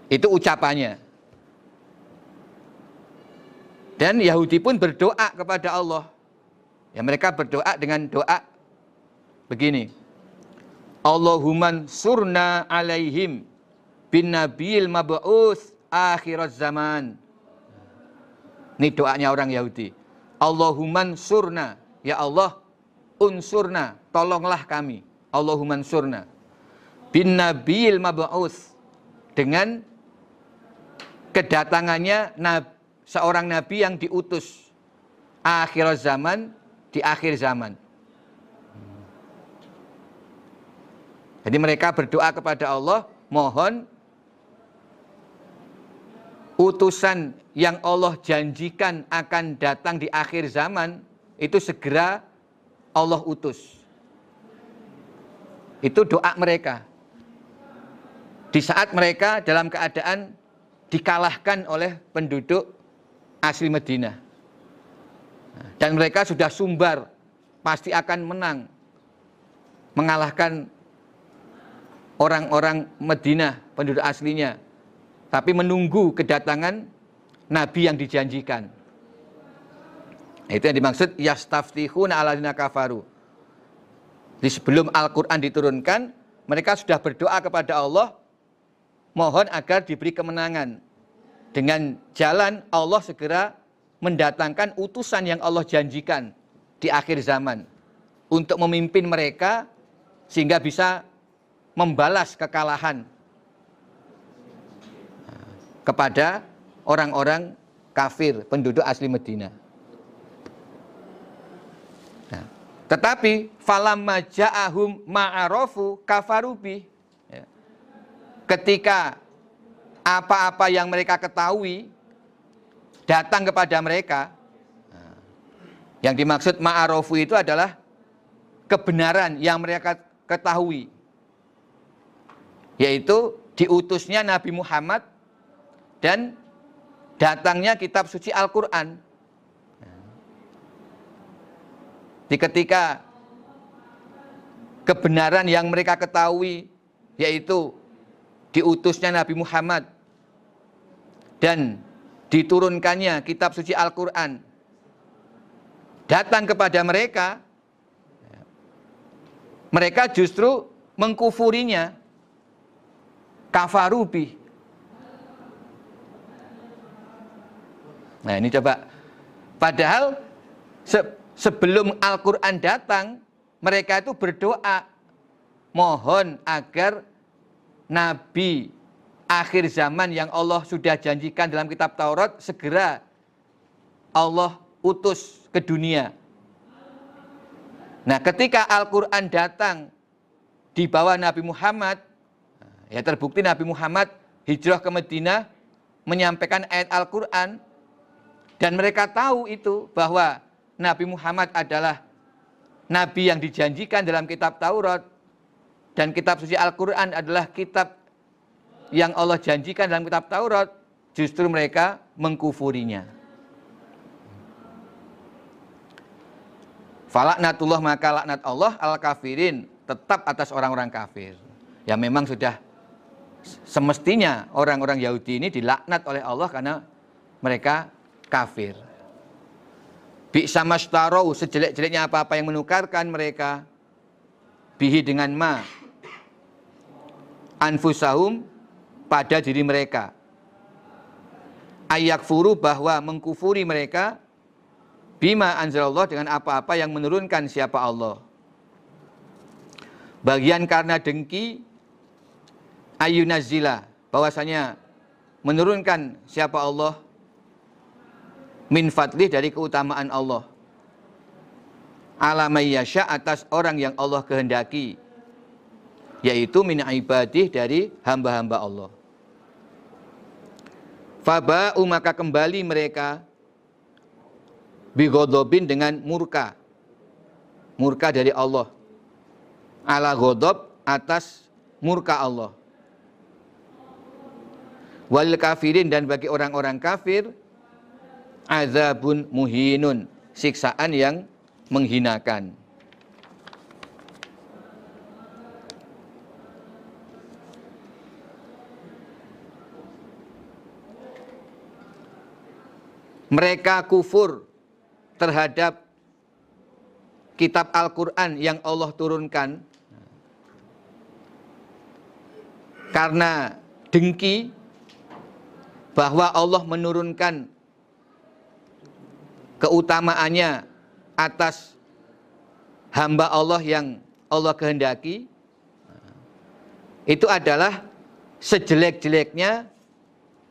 Itu ucapannya. Dan Yahudi pun berdoa kepada Allah. Ya mereka berdoa dengan doa begini. Allahumma surna alaihim bin nabil mab'us akhirat zaman. Ini doanya orang Yahudi. Allahumma surna. Ya Allah, unsurna. Tolonglah kami. Allahumma surna. Bin nabil mab'us. Dengan kedatangannya seorang nabi yang diutus akhir zaman di akhir zaman. Jadi mereka berdoa kepada Allah, mohon utusan yang Allah janjikan akan datang di akhir zaman itu segera Allah utus. Itu doa mereka. Di saat mereka dalam keadaan dikalahkan oleh penduduk asli Madinah. Dan mereka sudah sumbar, pasti akan menang. Mengalahkan orang-orang Madinah, penduduk aslinya. Tapi menunggu kedatangan Nabi yang dijanjikan. Itu yang dimaksud yastaftihuna aladina kafaru. Di sebelum Al-Quran diturunkan, mereka sudah berdoa kepada Allah, mohon agar diberi kemenangan. Dengan jalan Allah segera mendatangkan utusan yang Allah janjikan di akhir zaman untuk memimpin mereka sehingga bisa membalas kekalahan kepada orang-orang kafir penduduk asli Medina. Nah, tetapi falamma ja'ahum ma'arofu kafarubi. Ketika apa-apa yang mereka ketahui datang kepada mereka. Yang dimaksud ma'arofu itu adalah kebenaran yang mereka ketahui. Yaitu diutusnya Nabi Muhammad dan datangnya kitab suci Al-Quran. Di ketika kebenaran yang mereka ketahui yaitu diutusnya Nabi Muhammad. Dan diturunkannya kitab suci Al-Quran. Datang kepada mereka, mereka justru mengkufurinya, kafarubi. Nah ini coba, padahal se sebelum Al-Quran datang, mereka itu berdoa, mohon agar Nabi akhir zaman yang Allah sudah janjikan dalam kitab Taurat segera Allah utus ke dunia. Nah, ketika Al-Qur'an datang di bawah Nabi Muhammad, ya terbukti Nabi Muhammad hijrah ke Madinah menyampaikan ayat Al-Qur'an dan mereka tahu itu bahwa Nabi Muhammad adalah nabi yang dijanjikan dalam kitab Taurat dan kitab suci Al-Qur'an adalah kitab yang Allah janjikan dalam kitab Taurat, justru mereka mengkufurinya. Falaknatullah maka laknat Allah al kafirin tetap atas orang-orang kafir. Ya memang sudah semestinya orang-orang Yahudi ini dilaknat oleh Allah karena mereka kafir. Bi sama sejelek-jeleknya apa-apa yang menukarkan mereka bihi dengan ma anfusahum pada diri mereka. Ayak furu bahwa mengkufuri mereka bima anzalallah dengan apa-apa yang menurunkan siapa Allah. Bagian karena dengki ayunazila bahwasanya menurunkan siapa Allah min fadlih dari keutamaan Allah ala mayyasha atas orang yang Allah kehendaki yaitu min ibadih dari hamba-hamba Allah. Faba'u maka kembali mereka bigodobin dengan murka. Murka dari Allah. Ala godob atas murka Allah. Wal kafirin dan bagi orang-orang kafir azabun muhinun. Siksaan yang menghinakan mereka kufur terhadap kitab Al-Quran yang Allah turunkan. Karena dengki bahwa Allah menurunkan keutamaannya atas hamba Allah yang Allah kehendaki itu adalah sejelek-jeleknya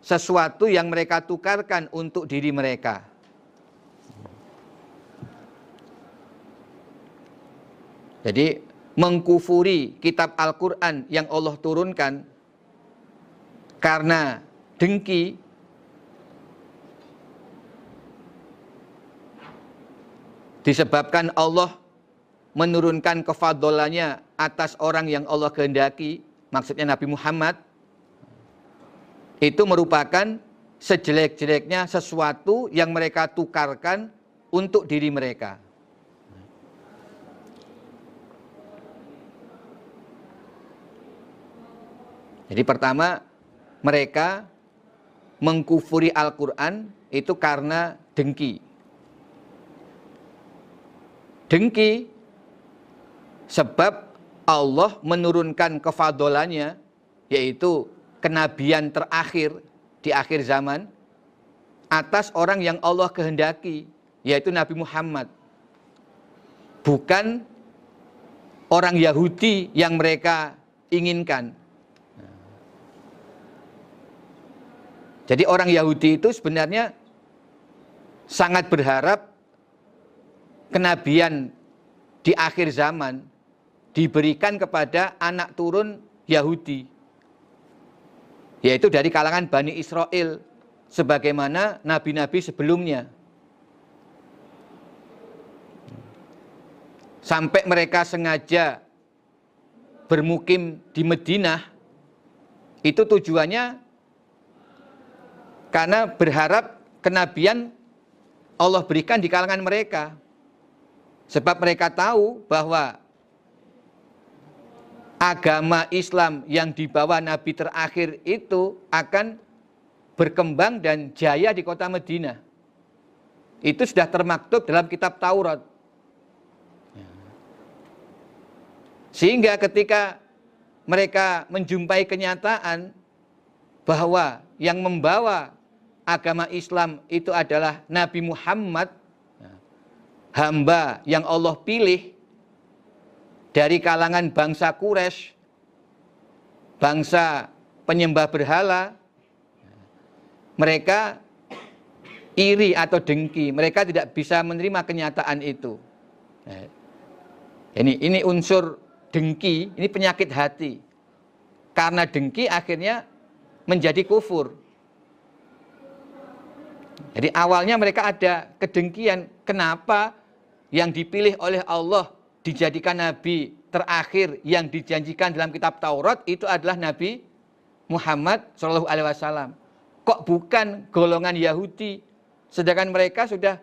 sesuatu yang mereka tukarkan untuk diri mereka. Jadi mengkufuri kitab Al-Quran yang Allah turunkan karena dengki disebabkan Allah menurunkan kefadolannya atas orang yang Allah kehendaki, maksudnya Nabi Muhammad, itu merupakan sejelek-jeleknya sesuatu yang mereka tukarkan untuk diri mereka. Jadi pertama, mereka mengkufuri Al-Quran itu karena dengki. Dengki sebab Allah menurunkan kefadolannya yaitu kenabian terakhir di akhir zaman atas orang yang Allah kehendaki yaitu Nabi Muhammad bukan orang Yahudi yang mereka inginkan Jadi orang Yahudi itu sebenarnya sangat berharap kenabian di akhir zaman diberikan kepada anak turun Yahudi. Yaitu dari kalangan Bani Israel sebagaimana nabi-nabi sebelumnya. Sampai mereka sengaja bermukim di Madinah itu tujuannya karena berharap kenabian Allah berikan di kalangan mereka. Sebab mereka tahu bahwa agama Islam yang dibawa Nabi terakhir itu akan berkembang dan jaya di kota Medina. Itu sudah termaktub dalam kitab Taurat. Sehingga ketika mereka menjumpai kenyataan bahwa yang membawa agama Islam itu adalah Nabi Muhammad, hamba yang Allah pilih dari kalangan bangsa Quraisy, bangsa penyembah berhala, mereka iri atau dengki, mereka tidak bisa menerima kenyataan itu. Ini ini unsur dengki, ini penyakit hati. Karena dengki akhirnya menjadi kufur. Jadi awalnya mereka ada kedengkian. Kenapa yang dipilih oleh Allah dijadikan nabi terakhir yang dijanjikan dalam kitab Taurat itu adalah Nabi Muhammad Shallallahu Alaihi Wasallam. Kok bukan golongan Yahudi? Sedangkan mereka sudah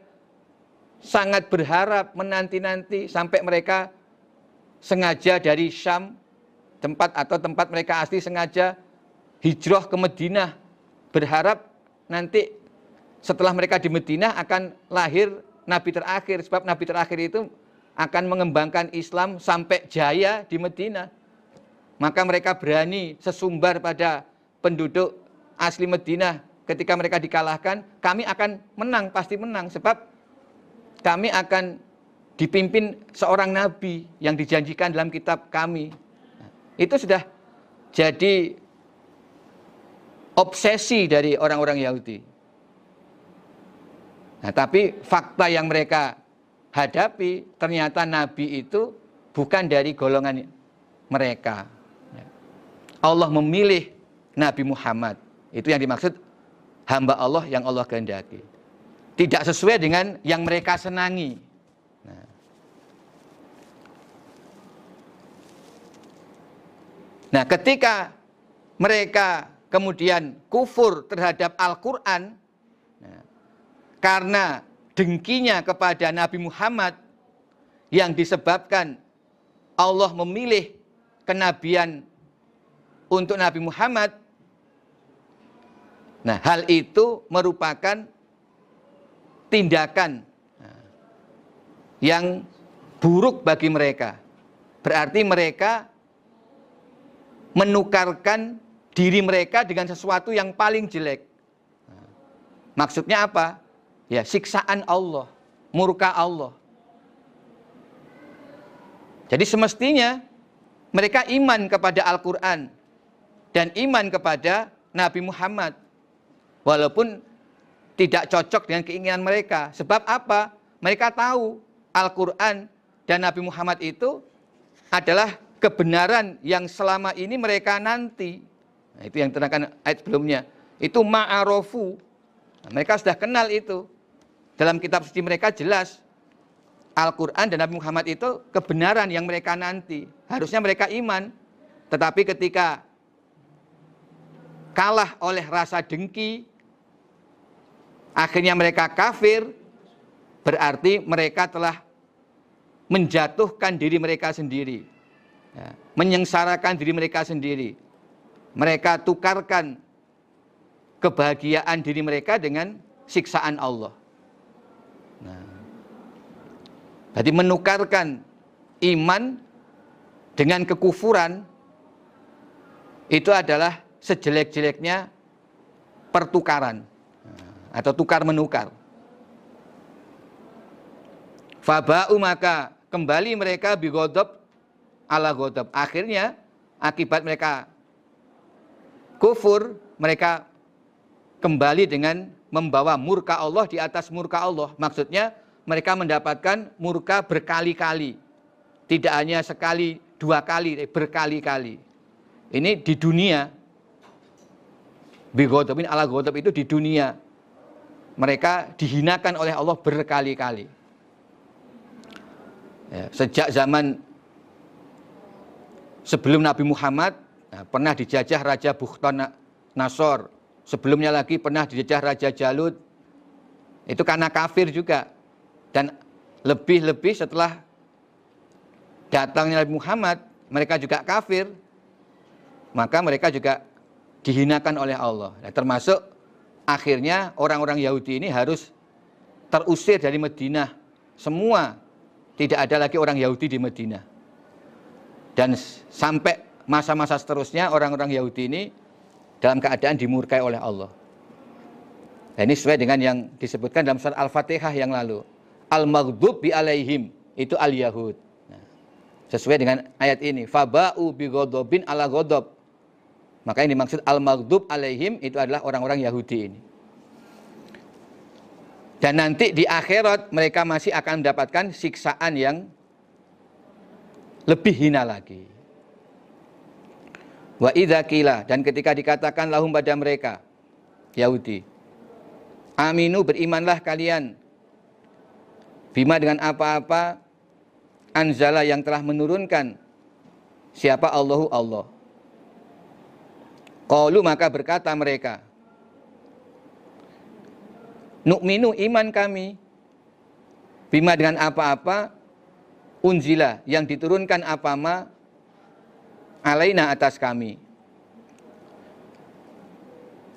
sangat berharap menanti-nanti sampai mereka sengaja dari Syam tempat atau tempat mereka asli sengaja hijrah ke Madinah berharap nanti setelah mereka di Madinah akan lahir nabi terakhir sebab nabi terakhir itu akan mengembangkan Islam sampai jaya di Madinah. Maka mereka berani sesumbar pada penduduk asli Madinah ketika mereka dikalahkan, kami akan menang, pasti menang sebab kami akan dipimpin seorang nabi yang dijanjikan dalam kitab kami. Itu sudah jadi obsesi dari orang-orang Yahudi. Nah, tapi fakta yang mereka hadapi ternyata nabi itu bukan dari golongan mereka. Allah memilih Nabi Muhammad. Itu yang dimaksud hamba Allah yang Allah kehendaki. Tidak sesuai dengan yang mereka senangi. Nah. nah, ketika mereka kemudian kufur terhadap Al-Quran, nah, karena dengkinya kepada Nabi Muhammad yang disebabkan Allah memilih kenabian untuk Nabi Muhammad, Nah, hal itu merupakan tindakan nah, yang buruk bagi mereka. Berarti mereka menukarkan diri mereka dengan sesuatu yang paling jelek. Maksudnya apa? Ya, siksaan Allah, murka Allah. Jadi semestinya mereka iman kepada Al-Quran dan iman kepada Nabi Muhammad Walaupun tidak cocok dengan keinginan mereka. Sebab apa? Mereka tahu Al-Quran dan Nabi Muhammad itu adalah kebenaran yang selama ini mereka nanti. Nah, itu yang terangkan ayat sebelumnya. Itu ma'arofu. Nah, mereka sudah kenal itu. Dalam kitab suci mereka jelas Al-Quran dan Nabi Muhammad itu kebenaran yang mereka nanti. Harusnya mereka iman. Tetapi ketika kalah oleh rasa dengki, akhirnya mereka kafir, berarti mereka telah menjatuhkan diri mereka sendiri, ya, menyengsarakan diri mereka sendiri. Mereka tukarkan kebahagiaan diri mereka dengan siksaan Allah. Nah, jadi menukarkan iman dengan kekufuran itu adalah sejelek-jeleknya pertukaran atau tukar menukar. Faba'u maka kembali mereka bigodob ala godob. Akhirnya akibat mereka kufur, mereka kembali dengan membawa murka Allah di atas murka Allah. Maksudnya mereka mendapatkan murka berkali-kali. Tidak hanya sekali, dua kali, berkali-kali. Ini di dunia. Bigodobin ala godob itu di dunia mereka dihinakan oleh Allah berkali-kali. Ya, sejak zaman sebelum Nabi Muhammad ya, pernah dijajah Raja Bukhtan Nasor. Sebelumnya lagi pernah dijajah Raja Jalut. Itu karena kafir juga. Dan lebih-lebih setelah datangnya Nabi Muhammad, mereka juga kafir. Maka mereka juga dihinakan oleh Allah. Ya, termasuk akhirnya orang-orang Yahudi ini harus terusir dari Madinah. Semua tidak ada lagi orang Yahudi di Madinah. Dan sampai masa-masa seterusnya orang-orang Yahudi ini dalam keadaan dimurkai oleh Allah. Dan ini sesuai dengan yang disebutkan dalam surat Al-Fatihah yang lalu. Al-maghdub bi alaihim itu al-Yahud. Nah, sesuai dengan ayat ini. Faba'u bi ghadabin ala ghadab. Maka yang dimaksud al-maghdub alaihim itu adalah orang-orang Yahudi ini. Dan nanti di akhirat mereka masih akan mendapatkan siksaan yang lebih hina lagi. Wa idza dan ketika dikatakan lahum pada mereka Yahudi Aminu berimanlah kalian bima dengan apa-apa anzala yang telah menurunkan. Siapa Allahu Allah? Qalu maka berkata mereka, Nukminu iman kami. Bima dengan apa-apa unzila yang diturunkan apama alaina atas kami.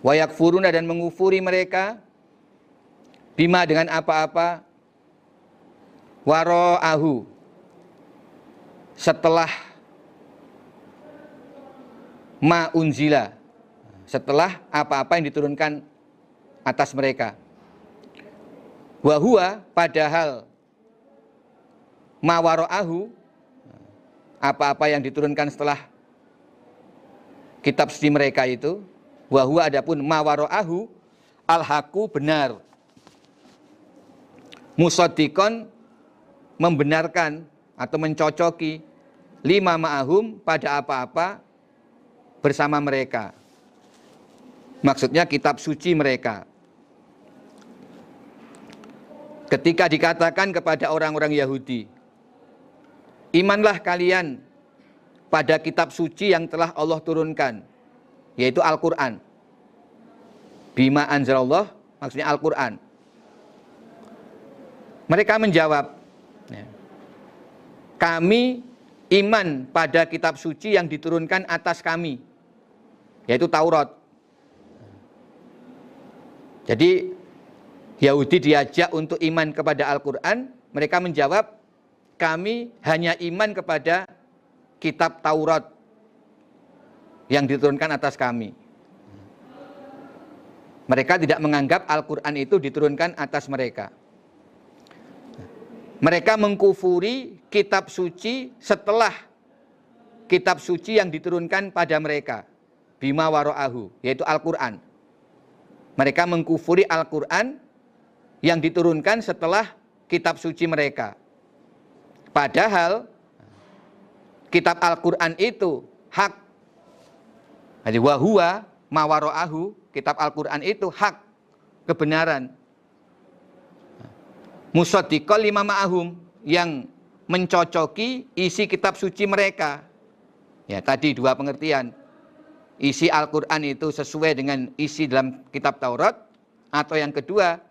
Wayak furuna dan mengufuri mereka. Bima dengan apa-apa waro'ahu setelah ma unzila. Setelah apa-apa yang diturunkan atas mereka. Wahua padahal mawaro'ahu apa-apa yang diturunkan setelah kitab suci mereka itu wahwa adapun mawaro'ahu al-haku benar. Musodikon membenarkan atau mencocoki lima ma'ahum pada apa-apa bersama mereka maksudnya kitab suci mereka ketika dikatakan kepada orang-orang Yahudi Imanlah kalian pada kitab suci yang telah Allah turunkan, yaitu Al-Quran. Bima anzalallah, maksudnya Al-Quran. Mereka menjawab, kami iman pada kitab suci yang diturunkan atas kami, yaitu Taurat. Jadi Yahudi diajak untuk iman kepada Al-Quran, mereka menjawab, kami hanya iman kepada kitab Taurat yang diturunkan atas kami. Mereka tidak menganggap Al-Quran itu diturunkan atas mereka. Mereka mengkufuri kitab suci setelah kitab suci yang diturunkan pada mereka. Bima waro'ahu, yaitu Al-Quran. Mereka mengkufuri Al-Quran yang diturunkan setelah kitab suci mereka. Padahal kitab Al-Quran itu hak. Jadi wahua mawaro'ahu, kitab Al-Quran itu hak, kebenaran. Musodikol lima ma'ahum, yang mencocoki isi kitab suci mereka. Ya tadi dua pengertian. Isi Al-Quran itu sesuai dengan isi dalam kitab Taurat. Atau yang kedua,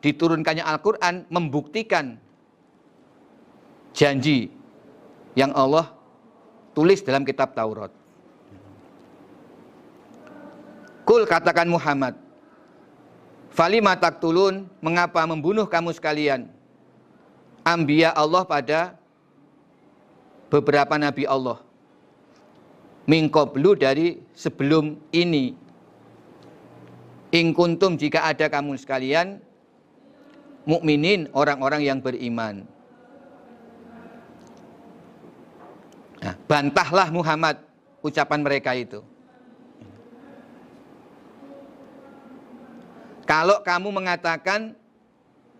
diturunkannya Al-Quran membuktikan janji yang Allah tulis dalam kitab Taurat. Kul katakan Muhammad, Falima taktulun, mengapa membunuh kamu sekalian? Ambia Allah pada beberapa nabi Allah. Mingkoblu dari sebelum ini. Ingkuntum jika ada kamu sekalian, mukminin orang-orang yang beriman. Nah, bantahlah Muhammad ucapan mereka itu. Kalau kamu mengatakan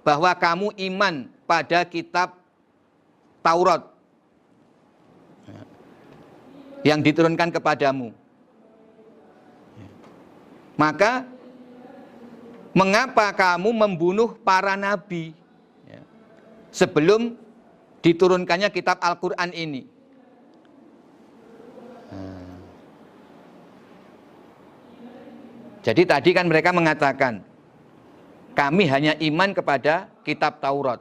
bahwa kamu iman pada kitab Taurat yang diturunkan kepadamu, maka mengapa kamu membunuh para nabi sebelum diturunkannya kitab Al-Quran ini? Jadi tadi kan mereka mengatakan, kami hanya iman kepada kitab Taurat.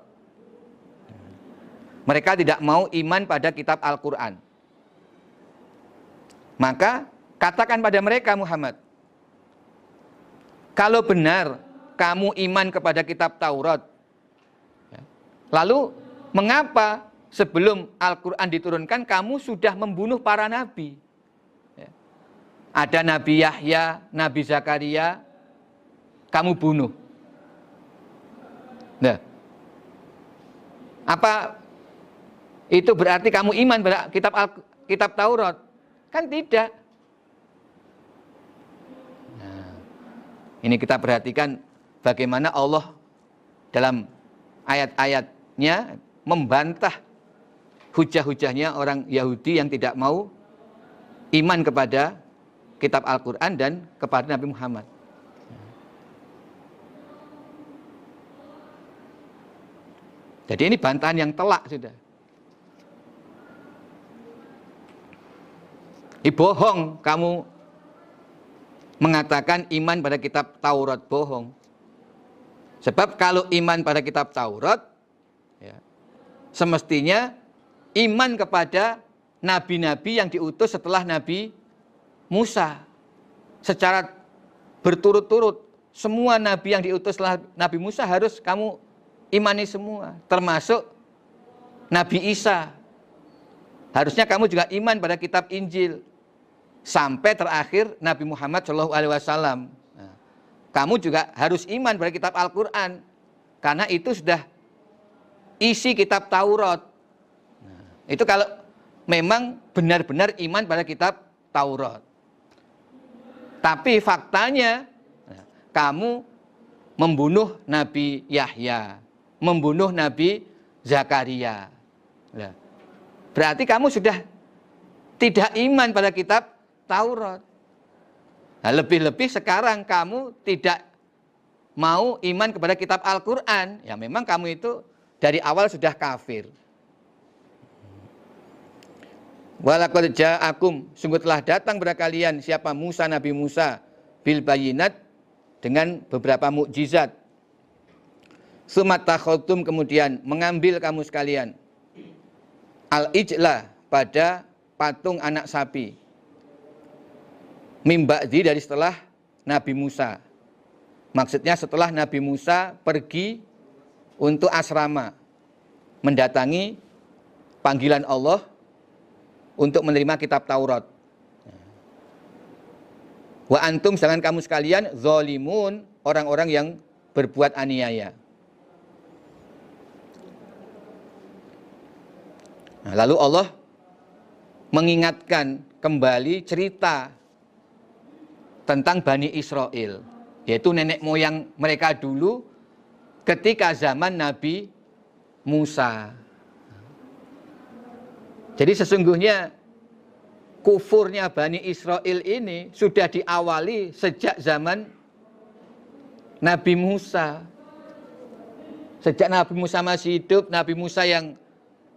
Mereka tidak mau iman pada kitab Al-Quran. Maka katakan pada mereka Muhammad, kalau benar kamu iman kepada kitab Taurat, lalu mengapa sebelum Al-Quran diturunkan kamu sudah membunuh para nabi? ada Nabi Yahya, Nabi Zakaria, kamu bunuh. Nah, apa itu berarti kamu iman pada kitab Al kitab Taurat? Kan tidak. Nah, ini kita perhatikan bagaimana Allah dalam ayat-ayatnya membantah hujah-hujahnya orang Yahudi yang tidak mau iman kepada kitab Al-Quran dan kepada Nabi Muhammad. Jadi ini bantahan yang telak sudah. Ibohong kamu mengatakan iman pada kitab Taurat bohong. Sebab kalau iman pada kitab Taurat, ya, semestinya iman kepada nabi-nabi yang diutus setelah Nabi Musa secara berturut-turut semua nabi yang diutus Nabi Musa harus kamu imani semua termasuk Nabi Isa. Harusnya kamu juga iman pada kitab Injil. Sampai terakhir Nabi Muhammad Shallallahu Alaihi Wasallam. Nah, kamu juga harus iman pada kitab Al-Quran. Karena itu sudah isi kitab Taurat. Itu kalau memang benar-benar iman pada kitab Taurat. Tapi faktanya kamu membunuh Nabi Yahya, membunuh Nabi Zakaria. Berarti kamu sudah tidak iman pada kitab Taurat. Nah, lebih-lebih sekarang kamu tidak mau iman kepada kitab Al-Quran. Ya memang kamu itu dari awal sudah kafir. Walakad ja'akum, sungguh telah datang kepada kalian siapa Musa Nabi Musa bil bayinat dengan beberapa mukjizat. Sumat takhotum kemudian mengambil kamu sekalian al-ijlah pada patung anak sapi. Mimba'di dari setelah Nabi Musa. Maksudnya setelah Nabi Musa pergi untuk asrama mendatangi panggilan Allah untuk menerima kitab Taurat. Wa antum sedangkan kamu sekalian zolimun orang-orang yang berbuat aniaya. Nah, lalu Allah mengingatkan kembali cerita tentang Bani Israel, yaitu nenek moyang mereka dulu ketika zaman Nabi Musa. Jadi sesungguhnya kufurnya Bani Israel ini sudah diawali sejak zaman Nabi Musa. Sejak Nabi Musa masih hidup, Nabi Musa yang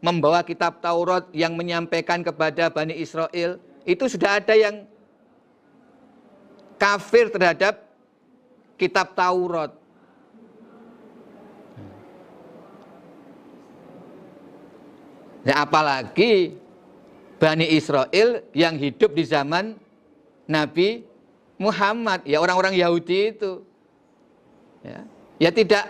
membawa kitab Taurat yang menyampaikan kepada Bani Israel, itu sudah ada yang kafir terhadap kitab Taurat. Nah, apalagi Bani Israel yang hidup di zaman Nabi Muhammad, ya orang-orang Yahudi itu. Ya, ya tidak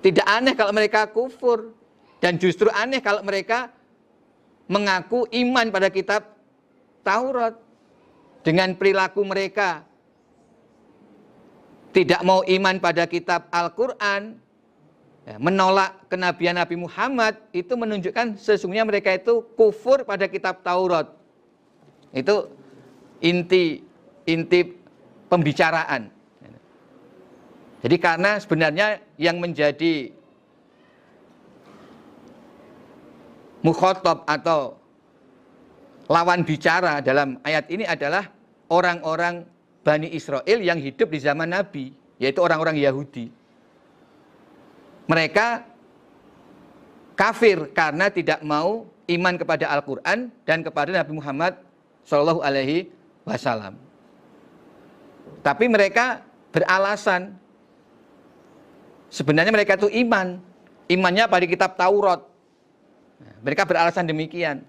tidak aneh kalau mereka kufur dan justru aneh kalau mereka mengaku iman pada kitab Taurat dengan perilaku mereka tidak mau iman pada kitab Al-Qur'an ya, menolak kenabian Nabi Muhammad itu menunjukkan sesungguhnya mereka itu kufur pada kitab Taurat. Itu inti inti pembicaraan. Jadi karena sebenarnya yang menjadi mukhotob atau lawan bicara dalam ayat ini adalah orang-orang Bani Israel yang hidup di zaman Nabi, yaitu orang-orang Yahudi mereka kafir karena tidak mau iman kepada Al-Quran dan kepada Nabi Muhammad Shallallahu Alaihi Wasallam. Tapi mereka beralasan sebenarnya mereka itu iman, imannya pada kitab Taurat. Mereka beralasan demikian.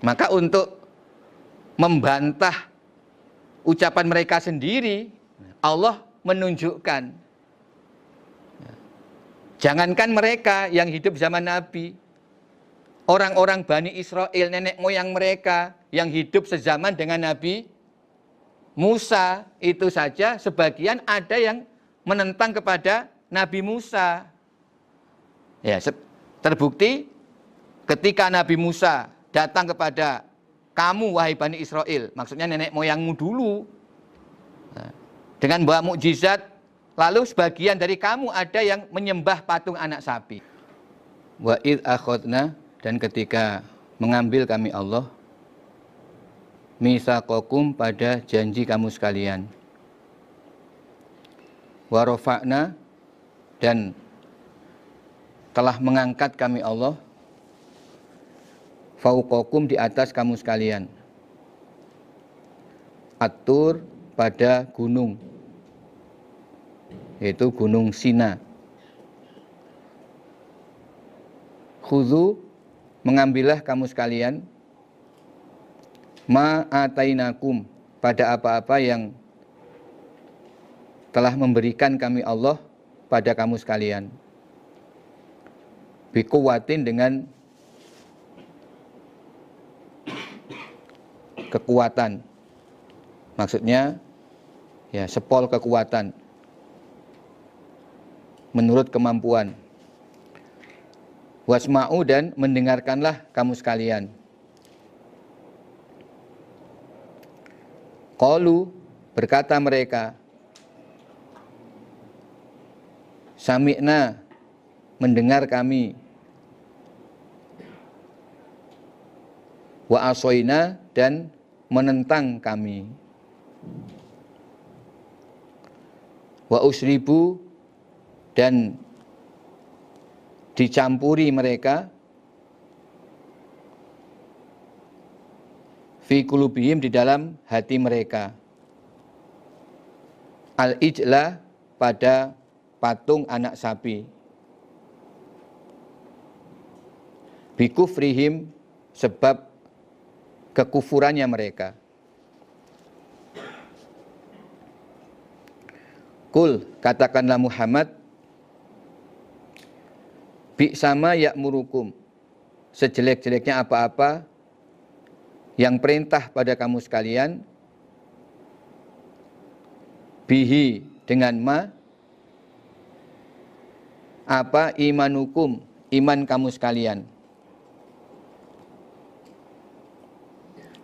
Maka untuk membantah ucapan mereka sendiri, Allah menunjukkan Jangankan mereka yang hidup zaman Nabi, orang-orang Bani Israel, nenek moyang mereka yang hidup sezaman dengan Nabi Musa itu saja sebagian ada yang menentang kepada Nabi Musa. Ya, terbukti ketika Nabi Musa datang kepada kamu wahai Bani Israel, maksudnya nenek moyangmu dulu. Nah, dengan bawa mukjizat Lalu sebagian dari kamu ada yang menyembah patung anak sapi. Wa id dan ketika mengambil kami Allah misaqakum pada janji kamu sekalian. Wa rafa'na dan telah mengangkat kami Allah fauqakum di atas kamu sekalian. Atur pada gunung yaitu Gunung Sina. Khudu mengambillah kamu sekalian ma'atainakum pada apa-apa yang telah memberikan kami Allah pada kamu sekalian. Bikuwatin dengan kekuatan. Maksudnya ya sepol kekuatan menurut kemampuan. wasma'u dan mendengarkanlah kamu sekalian. Qalu berkata mereka Sami'na mendengar kami wa asoina dan menentang kami wa usribu dan dicampuri mereka fi kulubihim di dalam hati mereka. Al-ijla pada patung anak sapi. Bikufrihim sebab kekufurannya mereka. Kul katakanlah Muhammad Bi sama murukum sejelek-jeleknya apa-apa yang perintah pada kamu sekalian bihi dengan ma apa imanukum iman kamu sekalian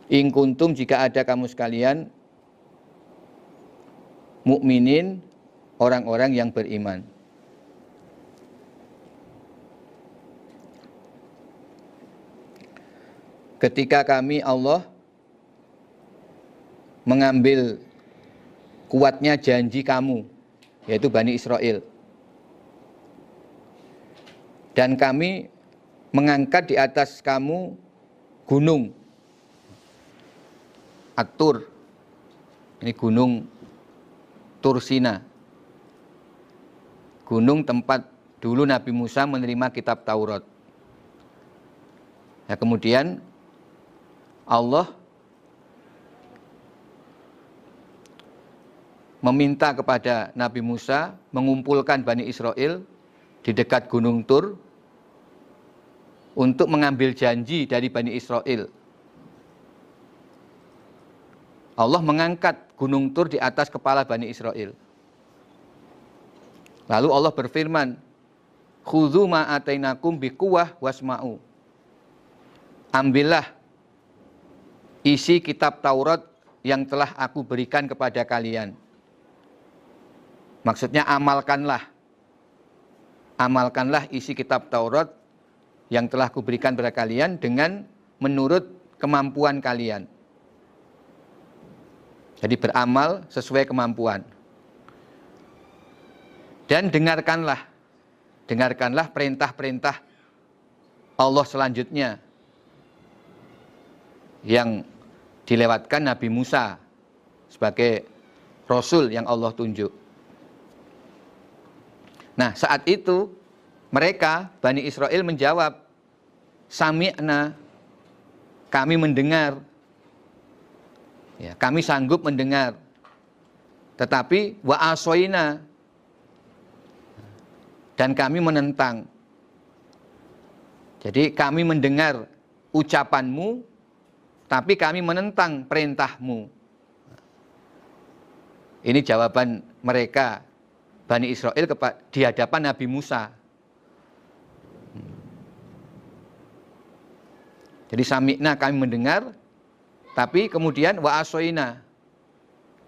ing kuntum jika ada kamu sekalian mukminin orang-orang yang beriman. Ketika kami Allah mengambil kuatnya janji kamu yaitu Bani Israel. Dan kami mengangkat di atas kamu gunung Atur ini gunung Tursina. Gunung tempat dulu Nabi Musa menerima kitab Taurat. Ya kemudian Allah meminta kepada Nabi Musa mengumpulkan Bani Israel di dekat Gunung Tur untuk mengambil janji dari Bani Israel. Allah mengangkat Gunung Tur di atas kepala Bani Israel. Lalu Allah berfirman, Khudhu ma'atainakum bikuwah wasma'u. Ambillah isi kitab Taurat yang telah aku berikan kepada kalian. Maksudnya amalkanlah. Amalkanlah isi kitab Taurat yang telah aku berikan kepada kalian dengan menurut kemampuan kalian. Jadi beramal sesuai kemampuan. Dan dengarkanlah, dengarkanlah perintah-perintah Allah selanjutnya yang dilewatkan Nabi Musa sebagai Rasul yang Allah tunjuk. Nah saat itu mereka Bani Israel menjawab Sami'na kami mendengar ya, kami sanggup mendengar tetapi wa asoina dan kami menentang jadi kami mendengar ucapanmu tapi kami menentang perintahmu. Ini jawaban mereka, Bani Israel di hadapan Nabi Musa. Jadi samikna kami mendengar, tapi kemudian wa asoina.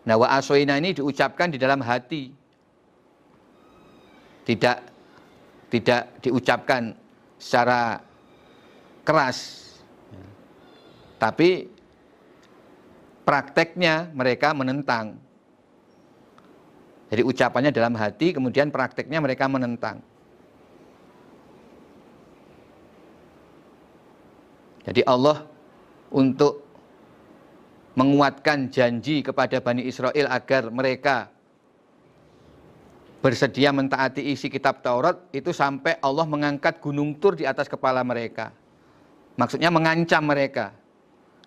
Nah wa asoina ini diucapkan di dalam hati. Tidak tidak diucapkan secara keras tapi prakteknya mereka menentang. Jadi ucapannya dalam hati, kemudian prakteknya mereka menentang. Jadi Allah untuk menguatkan janji kepada Bani Israel agar mereka bersedia mentaati isi kitab Taurat itu sampai Allah mengangkat gunung Tur di atas kepala mereka. Maksudnya mengancam mereka.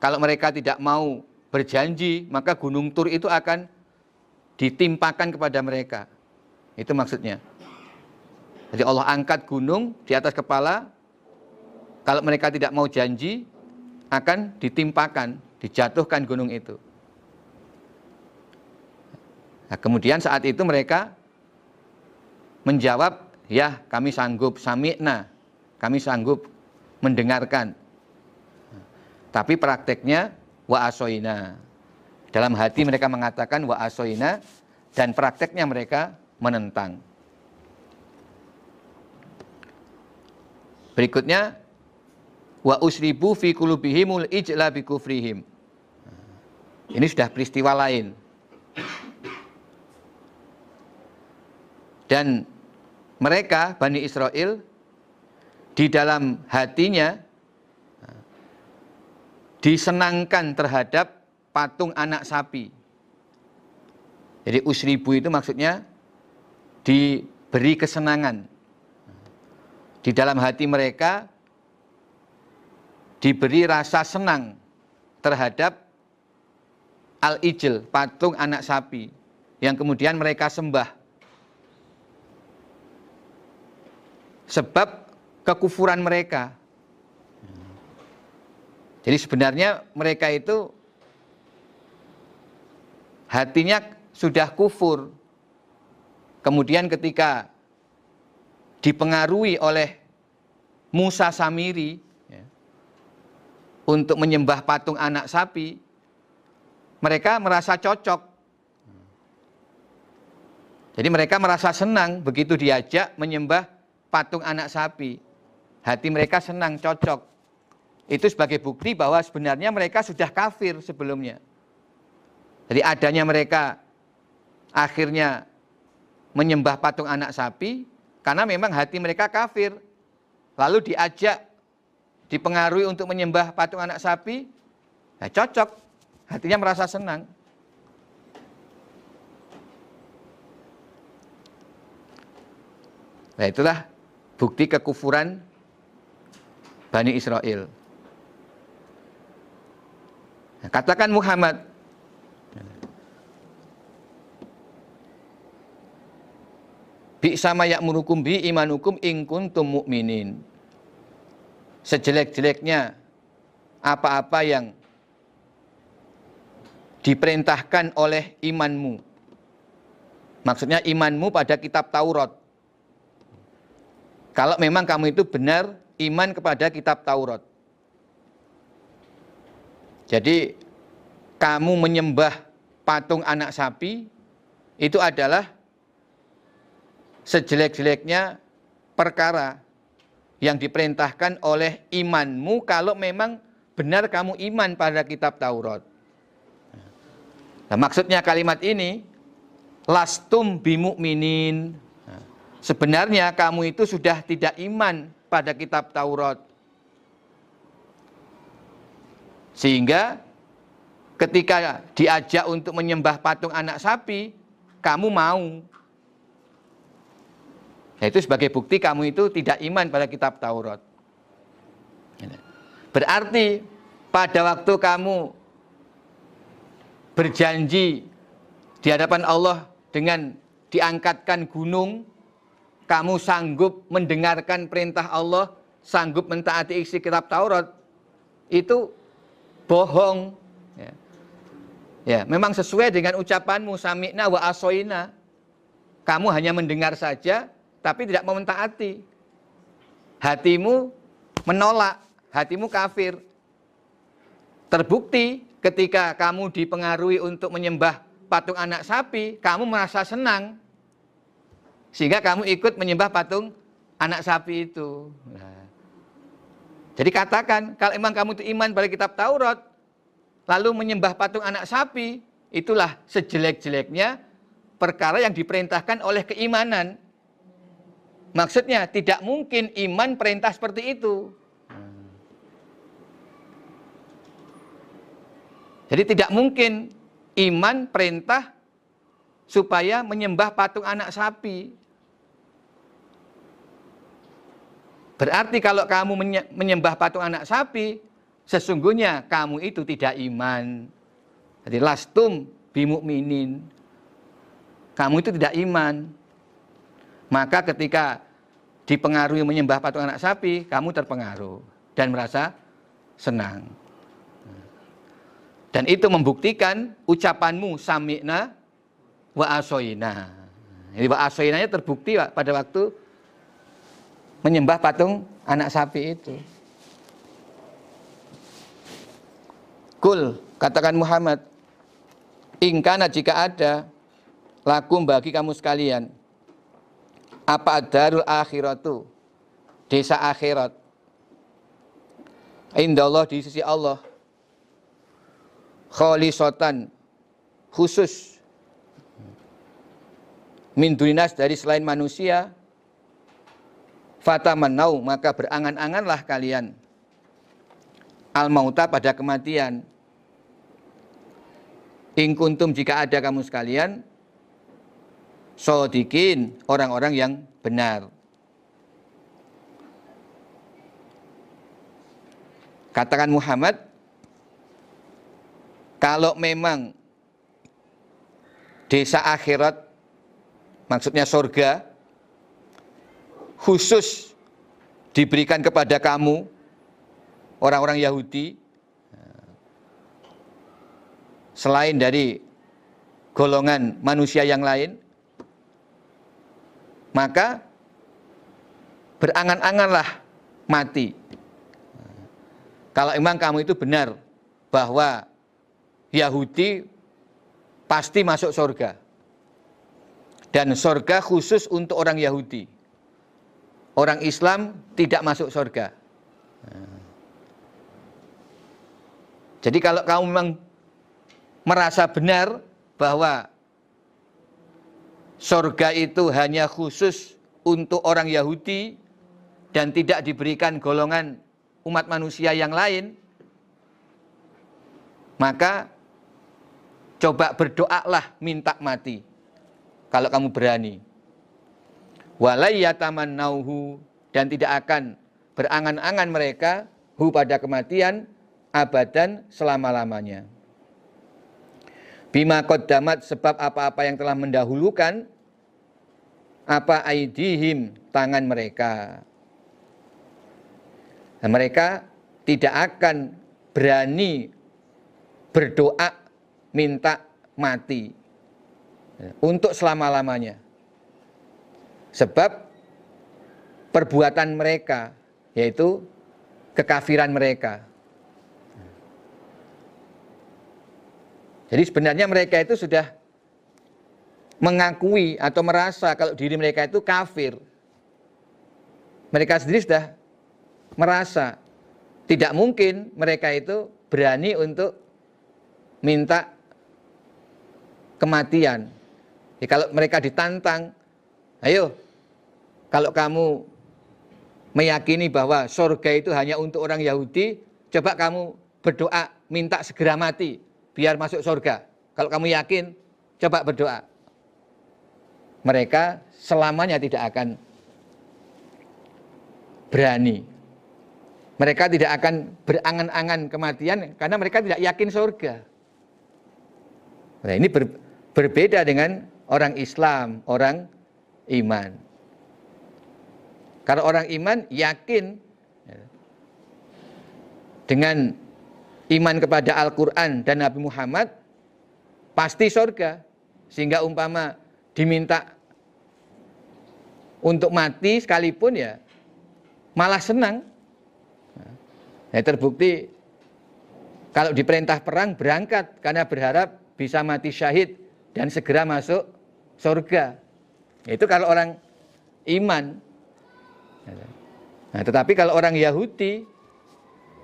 Kalau mereka tidak mau berjanji, maka gunung Tur itu akan ditimpakan kepada mereka. Itu maksudnya. Jadi Allah angkat gunung di atas kepala, kalau mereka tidak mau janji, akan ditimpakan, dijatuhkan gunung itu. Nah, kemudian saat itu mereka menjawab, ya kami sanggup, sami'na. kami sanggup mendengarkan. Tapi prakteknya wa asoina. Dalam hati mereka mengatakan wa asoina dan prakteknya mereka menentang. Berikutnya wa usribu fi qulubihimul ijla bi kufrihim. Ini sudah peristiwa lain. Dan mereka Bani Israel di dalam hatinya disenangkan terhadap patung anak sapi. Jadi usribu itu maksudnya diberi kesenangan. Di dalam hati mereka diberi rasa senang terhadap al-ijl, patung anak sapi yang kemudian mereka sembah. Sebab kekufuran mereka. Jadi sebenarnya mereka itu hatinya sudah kufur. Kemudian ketika dipengaruhi oleh Musa Samiri ya, untuk menyembah patung anak sapi, mereka merasa cocok. Jadi mereka merasa senang begitu diajak menyembah patung anak sapi. Hati mereka senang, cocok. Itu sebagai bukti bahwa sebenarnya mereka sudah kafir sebelumnya. Jadi adanya mereka akhirnya menyembah patung anak sapi karena memang hati mereka kafir. Lalu diajak, dipengaruhi untuk menyembah patung anak sapi, ya cocok. Hatinya merasa senang. Nah itulah bukti kekufuran Bani Israel. Nah, katakan Muhammad, Bi sama ya'murukum bi imanukum in kuntum mu'minin. Sejelek-jeleknya apa-apa yang diperintahkan oleh imanmu. Maksudnya imanmu pada kitab Taurat. Kalau memang kamu itu benar iman kepada kitab Taurat. Jadi kamu menyembah patung anak sapi itu adalah sejelek-jeleknya perkara yang diperintahkan oleh imanmu kalau memang benar kamu iman pada kitab Taurat. Nah, maksudnya kalimat ini lastum bimukminin. Nah, sebenarnya kamu itu sudah tidak iman pada kitab Taurat. Sehingga ketika diajak untuk menyembah patung anak sapi, kamu mau. Nah, itu sebagai bukti kamu itu tidak iman pada kitab Taurat. Berarti pada waktu kamu berjanji di hadapan Allah dengan diangkatkan gunung, kamu sanggup mendengarkan perintah Allah, sanggup mentaati isi kitab Taurat, itu bohong. Ya. ya, memang sesuai dengan ucapanmu sami'na wa asoina. Kamu hanya mendengar saja, tapi tidak mau mentaati. Hatimu menolak, hatimu kafir. Terbukti ketika kamu dipengaruhi untuk menyembah patung anak sapi, kamu merasa senang. Sehingga kamu ikut menyembah patung anak sapi itu. Nah. Jadi katakan, kalau emang kamu itu iman pada kitab Taurat, lalu menyembah patung anak sapi, itulah sejelek-jeleknya perkara yang diperintahkan oleh keimanan. Maksudnya tidak mungkin iman perintah seperti itu. Jadi tidak mungkin iman perintah supaya menyembah patung anak sapi. Berarti kalau kamu menyembah patung anak sapi, sesungguhnya kamu itu tidak iman. Jadi lastum bimukminin. Kamu itu tidak iman. Maka ketika dipengaruhi menyembah patung anak sapi, kamu terpengaruh dan merasa senang. Dan itu membuktikan ucapanmu sami'na wa asoina. Jadi wa asoinanya terbukti pada waktu menyembah patung anak sapi itu. Kul, katakan Muhammad, ingkana jika ada lakum bagi kamu sekalian, apa darul akhiratu, desa akhirat, indah Allah di sisi Allah, kholisotan, khusus, min duninas dari selain manusia, fatamanau maka berangan-anganlah kalian al mauta pada kematian In kuntum jika ada kamu sekalian sodikin orang-orang yang benar. Katakan Muhammad, kalau memang desa akhirat, maksudnya surga, khusus diberikan kepada kamu, orang-orang Yahudi, selain dari golongan manusia yang lain, maka berangan-anganlah mati. Kalau memang kamu itu benar bahwa Yahudi pasti masuk surga. Dan surga khusus untuk orang Yahudi. Orang Islam tidak masuk surga. Jadi kalau kamu memang merasa benar bahwa surga itu hanya khusus untuk orang Yahudi dan tidak diberikan golongan umat manusia yang lain, maka coba berdoalah minta mati kalau kamu berani. nauhu dan tidak akan berangan-angan mereka hu pada kematian abadan selama-lamanya. Bima damat sebab apa-apa yang telah mendahulukan apa aidihim tangan mereka. Nah, mereka tidak akan berani berdoa minta mati untuk selama-lamanya. Sebab perbuatan mereka yaitu kekafiran mereka Jadi sebenarnya mereka itu sudah mengakui atau merasa kalau diri mereka itu kafir. Mereka sendiri sudah merasa tidak mungkin mereka itu berani untuk minta kematian. Ya, kalau mereka ditantang, ayo kalau kamu meyakini bahwa surga itu hanya untuk orang Yahudi, coba kamu berdoa minta segera mati biar masuk surga. Kalau kamu yakin, coba berdoa. Mereka selamanya tidak akan berani. Mereka tidak akan berangan-angan kematian karena mereka tidak yakin surga. Nah, ini ber, berbeda dengan orang Islam, orang iman. Karena orang iman yakin dengan iman kepada Al-Quran dan Nabi Muhammad, pasti surga. Sehingga umpama diminta untuk mati sekalipun ya malah senang. Nah, terbukti kalau diperintah perang berangkat karena berharap bisa mati syahid dan segera masuk surga. Itu kalau orang iman. Nah, tetapi kalau orang Yahudi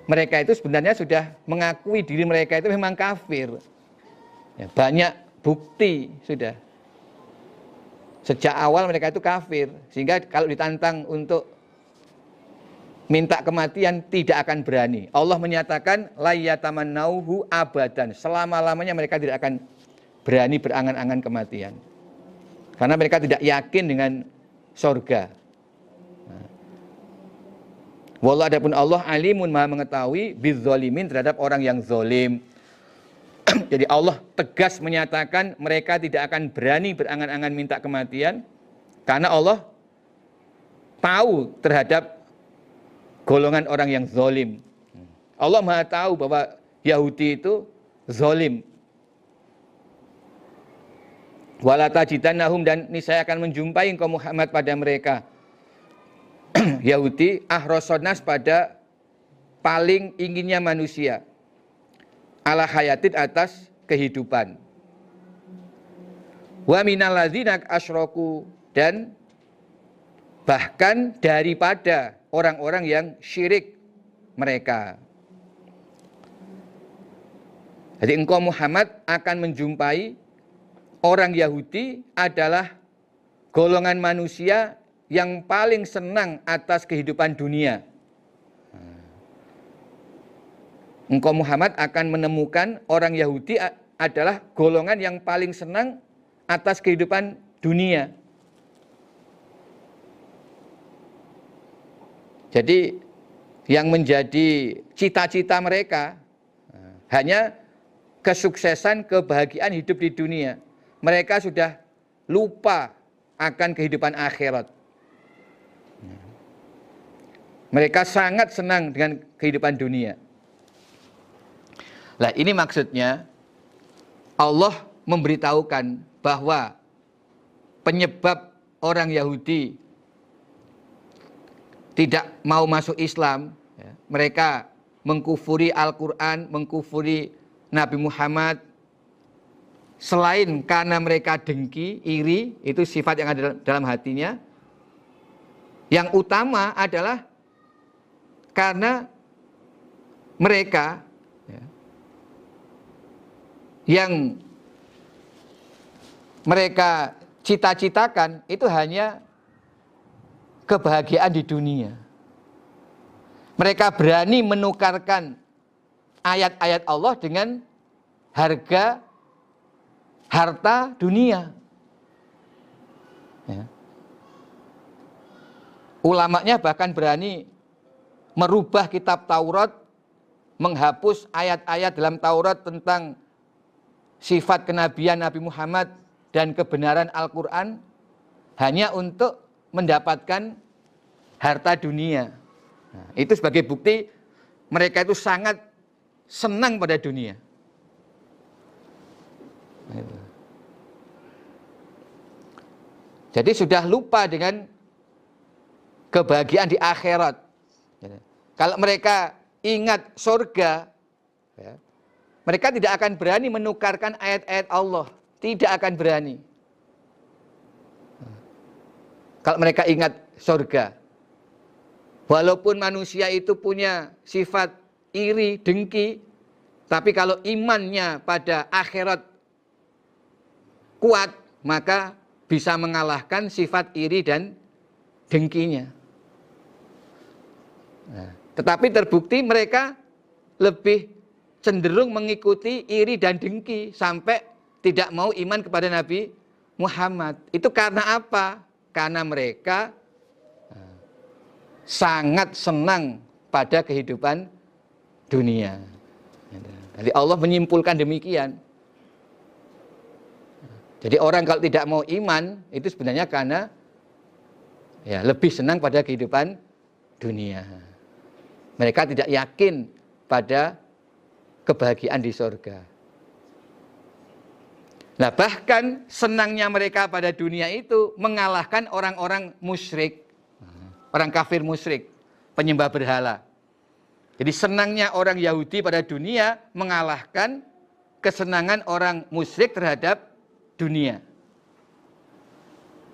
mereka itu sebenarnya sudah mengakui diri mereka itu memang kafir. Ya, banyak bukti sudah. Sejak awal mereka itu kafir, sehingga kalau ditantang untuk minta kematian tidak akan berani. Allah menyatakan nauhu abadan. Selama-lamanya mereka tidak akan berani berangan-angan kematian. Karena mereka tidak yakin dengan surga. Wallah adapun Allah alimun maha mengetahui bizzolimin terhadap orang yang zolim. Jadi Allah tegas menyatakan mereka tidak akan berani berangan-angan minta kematian karena Allah tahu terhadap golongan orang yang zolim. Allah maha tahu bahwa Yahudi itu zolim. Walatajidannahum dan ini saya akan menjumpai engkau Muhammad pada mereka Yahudi ahrosonas pada paling inginnya manusia ala hayatin atas kehidupan. Wa minal ladzina asyraku dan bahkan daripada orang-orang yang syirik mereka. Jadi engkau Muhammad akan menjumpai orang Yahudi adalah golongan manusia yang paling senang atas kehidupan dunia. Engkau Muhammad akan menemukan orang Yahudi adalah golongan yang paling senang atas kehidupan dunia. Jadi yang menjadi cita-cita mereka hanya kesuksesan, kebahagiaan hidup di dunia. Mereka sudah lupa akan kehidupan akhirat. Mereka sangat senang dengan kehidupan dunia. Nah ini maksudnya Allah memberitahukan bahwa penyebab orang Yahudi tidak mau masuk Islam, ya, mereka mengkufuri Al-Quran, mengkufuri Nabi Muhammad, selain karena mereka dengki, iri, itu sifat yang ada dalam hatinya, yang utama adalah karena mereka yang mereka cita-citakan itu hanya kebahagiaan di dunia. Mereka berani menukarkan ayat-ayat Allah dengan harga harta dunia. Ya. Ulamanya bahkan berani merubah kitab Taurat, menghapus ayat-ayat dalam Taurat tentang sifat kenabian Nabi Muhammad dan kebenaran Al-Quran hanya untuk mendapatkan harta dunia. Nah, itu sebagai bukti mereka itu sangat senang pada dunia. Jadi sudah lupa dengan kebahagiaan di akhirat. Kalau mereka ingat surga, ya, mereka tidak akan berani menukarkan ayat-ayat Allah. Tidak akan berani. Kalau mereka ingat surga. Walaupun manusia itu punya sifat iri, dengki. Tapi kalau imannya pada akhirat kuat, maka bisa mengalahkan sifat iri dan dengkinya. Nah, tetapi terbukti mereka lebih cenderung mengikuti iri dan dengki sampai tidak mau iman kepada Nabi Muhammad. Itu karena apa? Karena mereka eh, sangat senang pada kehidupan dunia. Jadi Allah menyimpulkan demikian. Jadi orang kalau tidak mau iman itu sebenarnya karena ya lebih senang pada kehidupan dunia. Mereka tidak yakin pada kebahagiaan di sorga. Nah bahkan senangnya mereka pada dunia itu mengalahkan orang-orang musyrik, orang kafir musyrik, penyembah berhala. Jadi senangnya orang Yahudi pada dunia mengalahkan kesenangan orang musyrik terhadap dunia.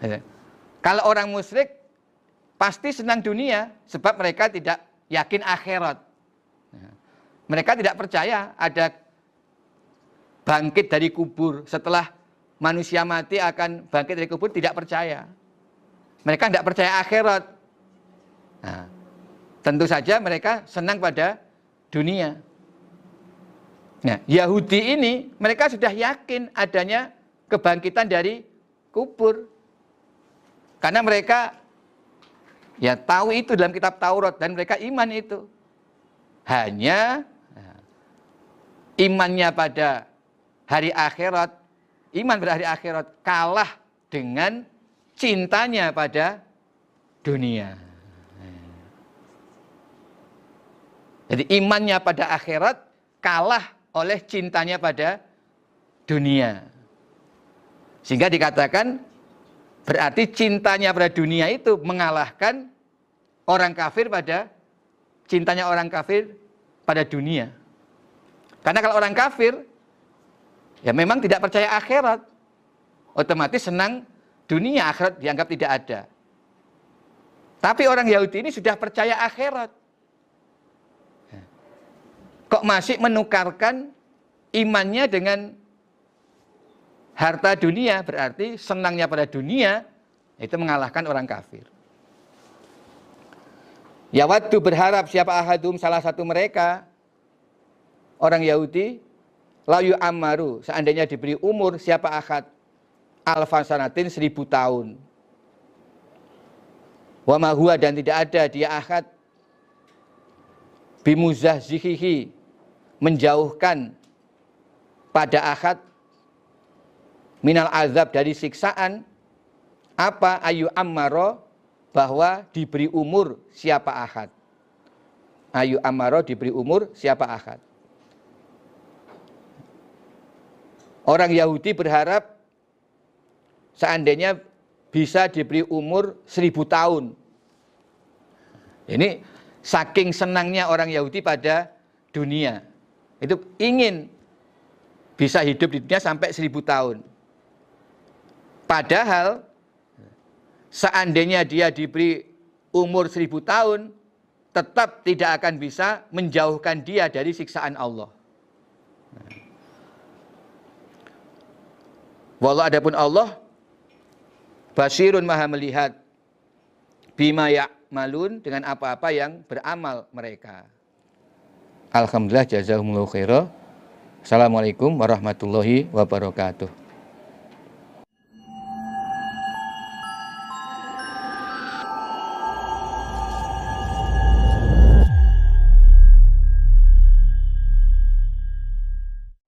Ya. Kalau orang musyrik pasti senang dunia sebab mereka tidak yakin akhirat. Mereka tidak percaya ada bangkit dari kubur setelah manusia mati akan bangkit dari kubur tidak percaya. Mereka tidak percaya akhirat. Nah, tentu saja mereka senang pada dunia. Nah, Yahudi ini mereka sudah yakin adanya kebangkitan dari kubur. Karena mereka ya tahu itu dalam kitab Taurat dan mereka iman itu. Hanya imannya pada hari akhirat, iman pada hari akhirat kalah dengan cintanya pada dunia. Jadi imannya pada akhirat kalah oleh cintanya pada dunia. Sehingga dikatakan berarti cintanya pada dunia itu mengalahkan orang kafir pada cintanya orang kafir pada dunia. Karena kalau orang kafir ya memang tidak percaya akhirat. Otomatis senang dunia, akhirat dianggap tidak ada. Tapi orang Yahudi ini sudah percaya akhirat. Kok masih menukarkan imannya dengan harta dunia, berarti senangnya pada dunia itu mengalahkan orang kafir. Ya waktu berharap siapa ahadum salah satu mereka orang Yahudi layu amaru seandainya diberi umur siapa ahad alfan sanatin seribu tahun. Wa mahua dan tidak ada dia ahad bimuzah zihihi menjauhkan pada ahad minal azab dari siksaan apa ayu ammaro bahwa diberi umur siapa ahad. Ayu amaro diberi umur siapa ahad. Orang Yahudi berharap seandainya bisa diberi umur seribu tahun. Ini saking senangnya orang Yahudi pada dunia. Itu ingin bisa hidup di dunia sampai seribu tahun. Padahal seandainya dia diberi umur seribu tahun, tetap tidak akan bisa menjauhkan dia dari siksaan Allah. Wallah adapun Allah basirun maha melihat bima malun dengan apa-apa yang beramal mereka. Alhamdulillah jazakumullah khairah. Assalamualaikum warahmatullahi wabarakatuh.